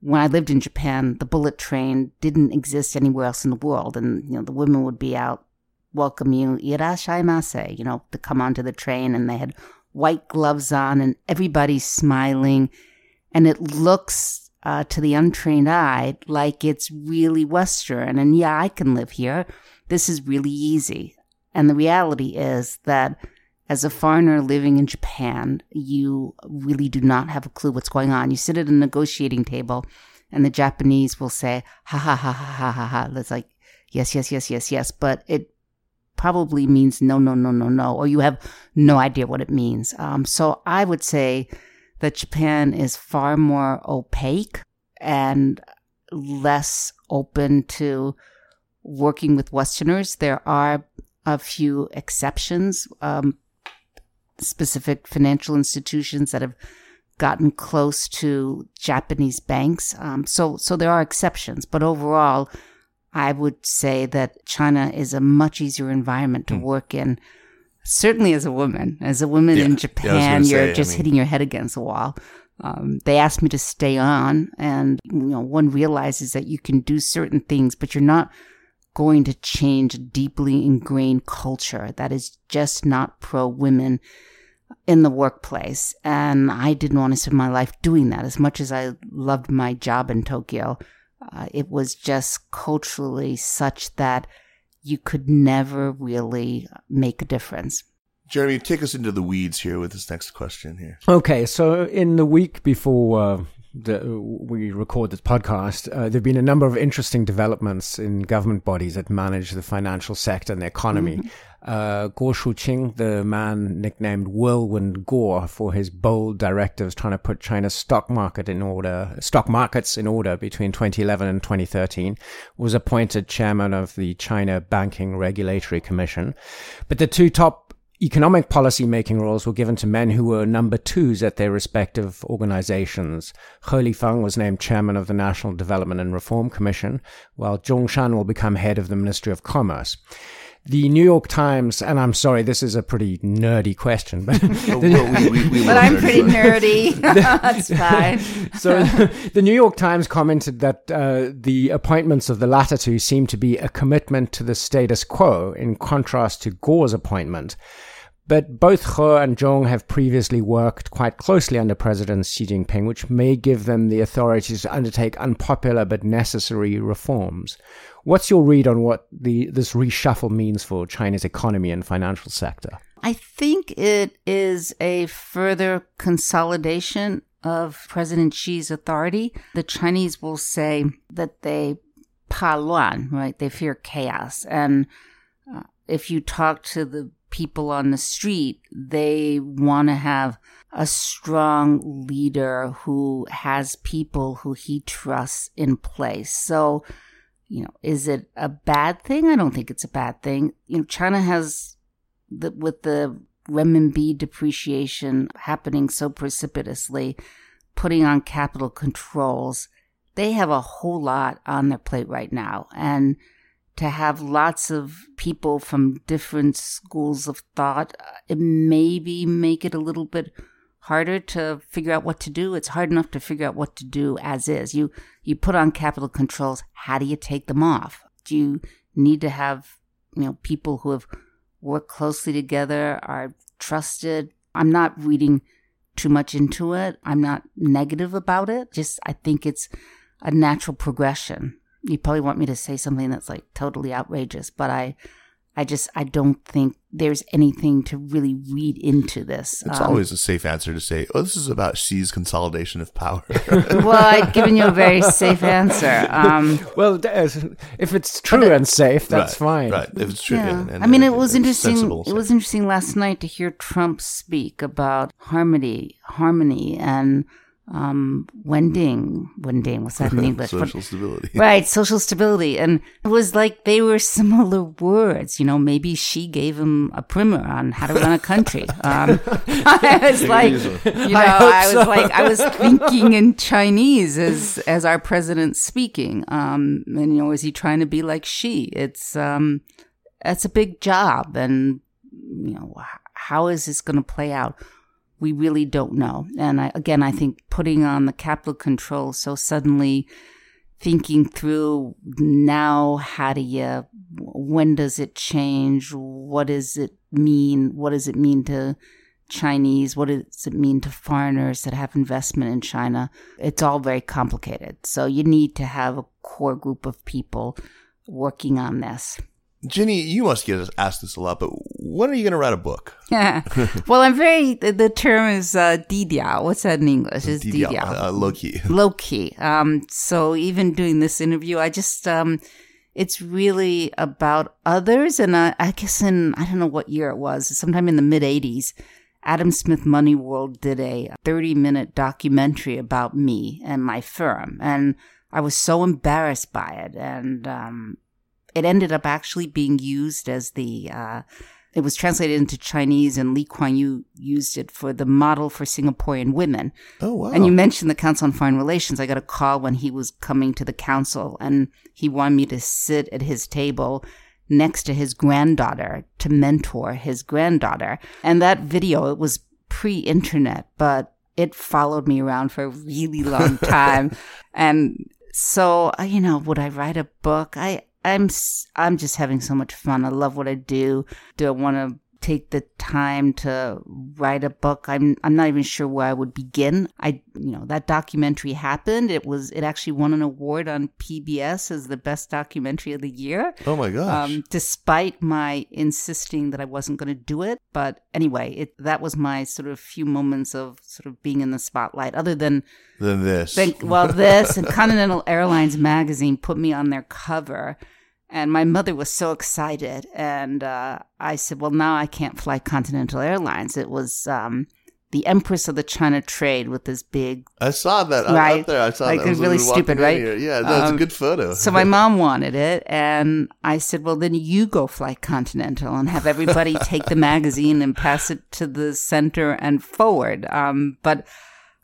when I lived in Japan, the bullet train didn't exist anywhere else in the world, and you know the women would be out welcome you, irasshaimase, you know, to come onto the train, and they had white gloves on, and everybody's smiling, and it looks uh, to the untrained eye like it's really Western, and yeah, I can live here. This is really easy, and the reality is that as a foreigner living in Japan, you really do not have a clue what's going on. You sit at a negotiating table and the Japanese will say, ha ha ha ha ha ha ha. It's like, yes, yes, yes, yes, yes. But it probably means no, no, no, no, no. Or you have no idea what it means. Um, so I would say that Japan is far more opaque and less open to working with Westerners. There are a few exceptions, um, specific financial institutions that have gotten close to Japanese banks. Um, so, so there are exceptions, but overall, I would say that China is a much easier environment to mm. work in. Certainly, as a woman, as a woman yeah. in Japan, yeah, you're just I mean... hitting your head against the wall. Um, they asked me to stay on, and you know, one realizes that you can do certain things, but you're not going to change a deeply ingrained culture that is just not pro women in the workplace. And I didn't want to spend my life doing that as much as I loved my job in Tokyo. Uh, it was just culturally such that you could never really make a difference. Jeremy, take us into the weeds here with this next question here. Okay, so in the week before uh, the, we record this podcast, uh, there have been a number of interesting developments in government bodies that manage the financial sector and the economy. Mm-hmm. Uh, Guo Shuqing, the man nicknamed Whirlwind Guo for his bold directives trying to put China's stock market in order, stock markets in order between 2011 and 2013, was appointed chairman of the China Banking Regulatory Commission. But the two top economic policy making roles were given to men who were number twos at their respective organizations. He Lifeng was named chairman of the National Development and Reform Commission, while Zhong Shan will become head of the Ministry of Commerce. The New York Times, and I'm sorry, this is a pretty nerdy question, but oh, well, we, we, but I'm pretty nerdy. That's fine. so, the New York Times commented that uh, the appointments of the latter two seem to be a commitment to the status quo, in contrast to Guo's appointment. But both He and Zhong have previously worked quite closely under President Xi Jinping, which may give them the authority to undertake unpopular but necessary reforms. What's your read on what the, this reshuffle means for China's economy and financial sector? I think it is a further consolidation of President Xi's authority. The Chinese will say that they pa luan, right? They fear chaos. And uh, if you talk to the people on the street. They want to have a strong leader who has people who he trusts in place. So, you know, is it a bad thing? I don't think it's a bad thing. You know, China has the, with the renminbi depreciation happening so precipitously, putting on capital controls, they have a whole lot on their plate right now. And to have lots of people from different schools of thought, uh, it maybe make it a little bit harder to figure out what to do. It's hard enough to figure out what to do as is. You you put on capital controls. How do you take them off? Do you need to have you know people who have worked closely together, are trusted? I'm not reading too much into it. I'm not negative about it. Just I think it's a natural progression you probably want me to say something that's like totally outrageous, but I I just I don't think there's anything to really read into this. It's um, always a safe answer to say, "Oh, this is about Xi's consolidation of power." well, I've given you a very safe answer. Um, well, if it's true it, and safe, that's right, fine. Right, if it's true. Yeah. And, and, I mean, it was interesting. Sensible, it was interesting last night to hear Trump speak about harmony, harmony, and um, Wending, Wending, what's that in English? social stability. Right, social stability. And it was like they were similar words. You know, maybe Xi gave him a primer on how to run a country. Um, I was like, you know, I, I was so. like, I was thinking in Chinese as, as our president speaking. Um, and, you know, is he trying to be like Xi? It's, um, that's a big job. And, you know, how is this going to play out? We really don't know. And I, again, I think putting on the capital control so suddenly thinking through now how do you when does it change? What does it mean? What does it mean to chinese? What does it mean to foreigners that have investment in china? It's all very complicated. So you need to have a core group of people working on this Ginny, you must get asked this a lot, but when are you going to write a book? Yeah. well, I'm very, the, the term is uh, didiao. What's that in English? Is didiao. didiao. Uh, low key. Low key. Um, so even doing this interview, I just, um, it's really about others. And I, I guess in, I don't know what year it was, sometime in the mid 80s, Adam Smith Money World did a 30 minute documentary about me and my firm. And I was so embarrassed by it. And um, it ended up actually being used as the, uh, it was translated into Chinese, and Lee Kuan Yew used it for the model for Singaporean women. Oh wow! And you mentioned the Council on Foreign Relations. I got a call when he was coming to the council, and he wanted me to sit at his table next to his granddaughter to mentor his granddaughter. And that video, it was pre-internet, but it followed me around for a really long time. and so, you know, would I write a book? I I'm I'm just having so much fun. I love what I do. Do I want to take the time to write a book. I'm I'm not even sure where I would begin. I you know that documentary happened. It was it actually won an award on PBS as the best documentary of the year. Oh my gosh! Um, despite my insisting that I wasn't going to do it, but anyway, it that was my sort of few moments of sort of being in the spotlight. Other than than this, well, this and Continental Airlines magazine put me on their cover and my mother was so excited. And uh, I said, Well, now I can't fly Continental Airlines. It was um, the Empress of the China Trade with this big. I saw that right? there. I saw like, that. Like really stupid, right? Here. Yeah, that's um, a good photo. so my mom wanted it. And I said, Well, then you go fly Continental and have everybody take the magazine and pass it to the center and forward. Um, but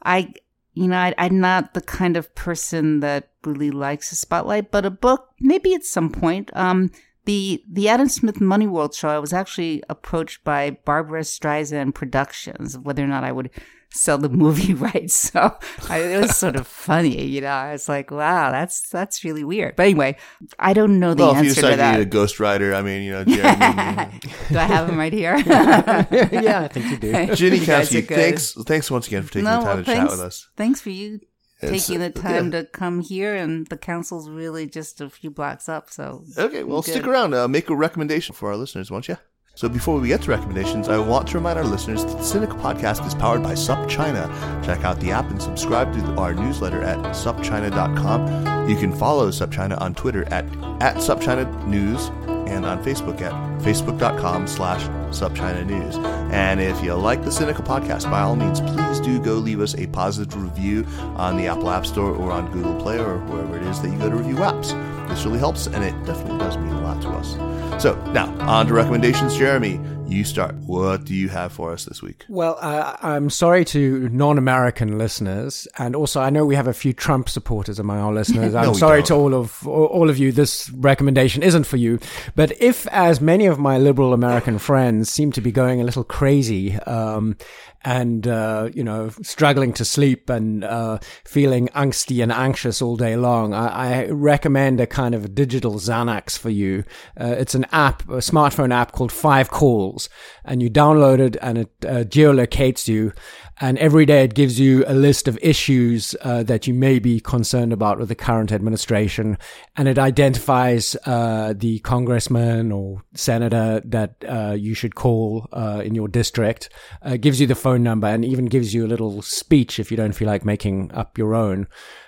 I you know, I, am not the kind of person that really likes a spotlight, but a book, maybe at some point. Um, the the Adam Smith Money World show, I was actually approached by Barbra Streisand Productions whether or not I would sell the movie rights. So I, it was sort of funny, you know. I was like, wow, that's that's really weird. But anyway, I don't know the well, answer if you to that. You need a ghostwriter. I mean, you know, Jeremy. do I have him right here? yeah, I think you do. Ginny Kamsky, thanks thanks once again for taking no, the time well, to thanks, chat with us. Thanks for you taking the time yeah. to come here, and the council's really just a few blocks up. So okay, well, stick around. Uh, make a recommendation for our listeners, won't you? So before we get to recommendations, I want to remind our listeners that the Sinica podcast is powered by SupChina. Check out the app and subscribe to our newsletter at supchina.com. You can follow SupChina on Twitter at, at SupChina News and on Facebook at facebook.com slash SupChina News. And if you like the Sinica podcast, by all means, please do go leave us a positive review on the Apple App Store or on Google Play or wherever it is that you go to review apps. This really helps, and it definitely does mean a lot to us. So now on to recommendations, Jeremy. You start. What do you have for us this week? Well, uh, I'm sorry to non-American listeners, and also I know we have a few Trump supporters among our listeners. I'm sorry don't. to all of all of you. This recommendation isn't for you. But if, as many of my liberal American friends seem to be going a little crazy, um, and uh, you know struggling to sleep and uh, feeling angsty and anxious all day long, I, I, recommend a kind of digital Xanax for you. Uh, it's an app, a smartphone app called Five Calls, and you download it and it uh, geolocates you, and every day it gives you a list of issues uh, that you may be concerned about with the current administration, and it identifies uh, the congressman or senator that you should call in your district, gives you the phone number and even gives you a little speech if you don't feel like making up your own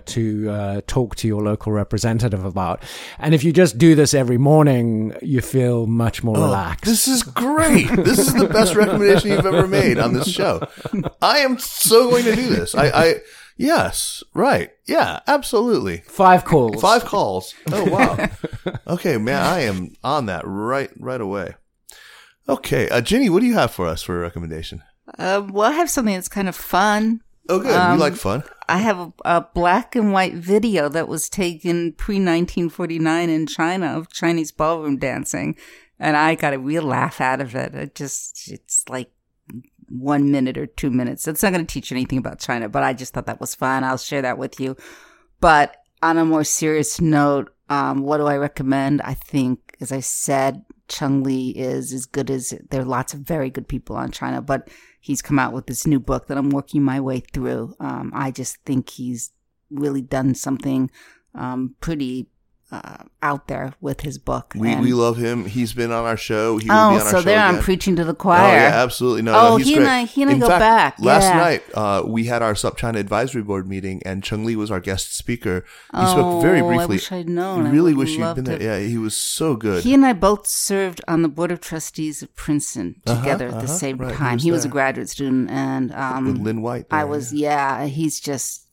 to uh, talk to your local representative about. And if you just do this every morning, you feel much more oh, relaxed. This is great. this is the best recommendation you've ever made on this show. I am so going to do this. I, I Yes, right. Yeah, absolutely. Five calls. Five calls. Oh wow. okay, man, I am on that right right away. Okay, uh, Ginny, what do you have for us for a recommendation? Uh, well, I have something that's kind of fun. Oh, good. Um, you like fun? I have a, a, black and white video that was taken pre 1949 in China of Chinese ballroom dancing. And I got a real laugh out of it. It just, it's like one minute or two minutes. It's not going to teach you anything about China, but I just thought that was fun. I'll share that with you. But on a more serious note, um, what do I recommend? I think, as I said, Cheng Li is as good as there are lots of very good people on China, but he's come out with this new book that I'm working my way through. Um, I just think he's really done something um, pretty uh, out there with his book. We, and, we love him. He's been on our show. He oh, so there. I'm preaching to the choir. Oh, yeah, absolutely. No, oh, no, he great. and I, he and In I go fact, back. Last yeah. night, uh, we had our SupChina Advisory Board meeting, and Cheng Li was our guest speaker. He oh, spoke very briefly. I wish I'd known. I really wish you'd been there. Yeah, he was so good. He and I both served on the board of trustees of Princeton uh-huh, together uh-huh, at the uh-huh, same right. time. He was, he was a graduate student, and um, with Lynn White. There, I was. Yeah. yeah, he's just.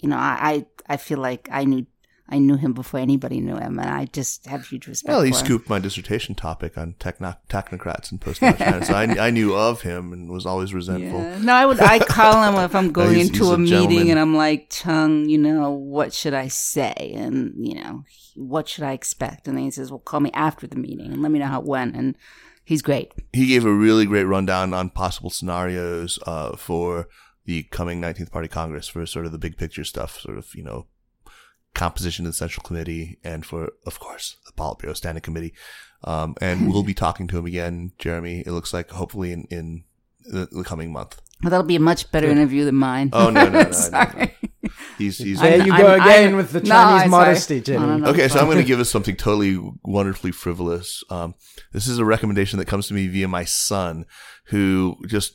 You know, I I feel like I knew I knew him before anybody knew him, and I just have huge respect. Well, he for him. scooped my dissertation topic on techno- technocrats and post China, so I, I knew of him and was always resentful. Yeah. No, I would. I call him if I'm going he's- into he's a, a meeting and I'm like, Chung, you know, what should I say? And you know, what should I expect? And then he says, Well, call me after the meeting and let me know how it went. And he's great. He gave a really great rundown on possible scenarios uh, for the coming 19th Party Congress for sort of the big picture stuff, sort of, you know, composition of the Central Committee and for, of course, the Politburo Standing Committee. Um, and we'll be talking to him again, Jeremy, it looks like hopefully in, in the, the coming month. Well, that'll be a much better interview than mine. Oh, no, no, no, no, no. Sorry. He's, he's, There I'm- you I'm- go again I'm- with the Chinese I'm modesty, Ginny. No, no, no. Okay, so fine. I'm going to give us something totally wonderfully frivolous. Um, this is a recommendation that comes to me via my son, who just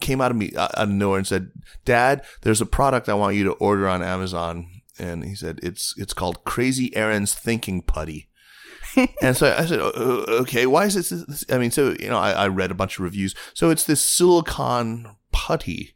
came out of me uh, out of nowhere and said, "Dad, there's a product I want you to order on Amazon." And he said, "It's it's called Crazy Aaron's Thinking Putty." and so I said, "O- o- "Okay, why is this, this?" I mean, so you know, I, I read a bunch of reviews. So it's this silicon putty.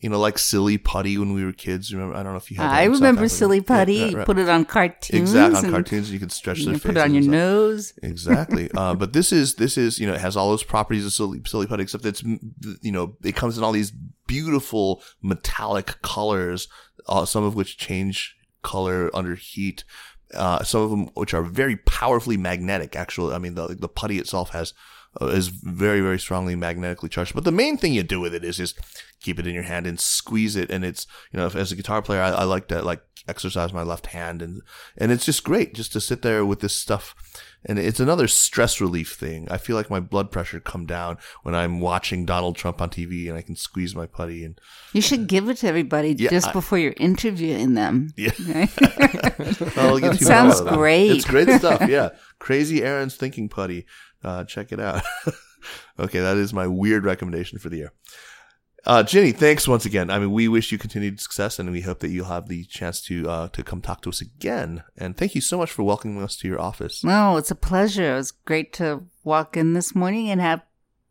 You know, like silly putty when we were kids. Remember? I don't know if you had. I remember. Silly Yeah, Putty. right, right. Put it on cartoons. Exactly on and cartoons, you could stretch You their can faces. put it on your nose. Exactly. uh, but this is this is you know it has all those properties of silly silly putty, except it's you know it comes in all these beautiful metallic colors, uh, some of which change color under heat. Uh, some of them which are very powerfully magnetic. Actually, I mean the the putty itself has uh, is very very strongly magnetically charged. But the main thing you do with it is just keep it in your hand and squeeze it. And it's you know if, as a guitar player, I, I like to like exercise my left hand and and it's just great just to sit there with this stuff. And it's another stress relief thing. I feel like my blood pressure come down when I'm watching Donald Trump on TV and I can squeeze my putty and You should give it to everybody Yeah, just I- before you're interviewing them. yeah. Right? You Sounds more of that. great. It's great stuff. Yeah. Crazy Aaron's thinking putty. Uh, check it out. okay. That is my weird recommendation for the year. Uh, Ginny, thanks once again. I mean, we wish you continued success and we hope that you'll have the chance to, uh, to come talk to us again. And thank you so much for welcoming us to your office. No, it's a pleasure. It was great to walk in this morning and have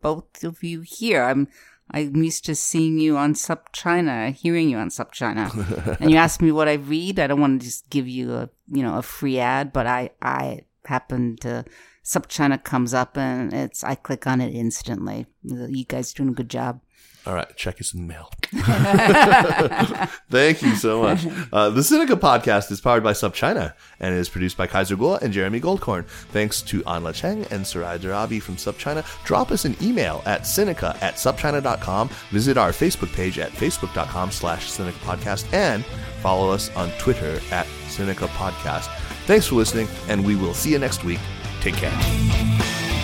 both of you here. I'm I'm used to seeing you on SupChina, hearing you on SupChina. and you asked me what I read. I don't want to just give you a you know a free ad, but I I happen to SupChina comes up and it's I click on it instantly. You guys doing a good job. All right, check is in the mail. Thank you so much. Uh, the Sinica podcast is powered by SupChina and is produced by Kaiser Kuo and Jeremy Goldkorn. Thanks to Anla Cheng and Sarai Darabi from SupChina. Drop us an email at Sinica at SupChina.com. Visit our Facebook page at Facebook.com slash Sinica Podcast and follow us on Twitter at Sinica Podcast. Thanks for listening, and we will see you next week. Take care.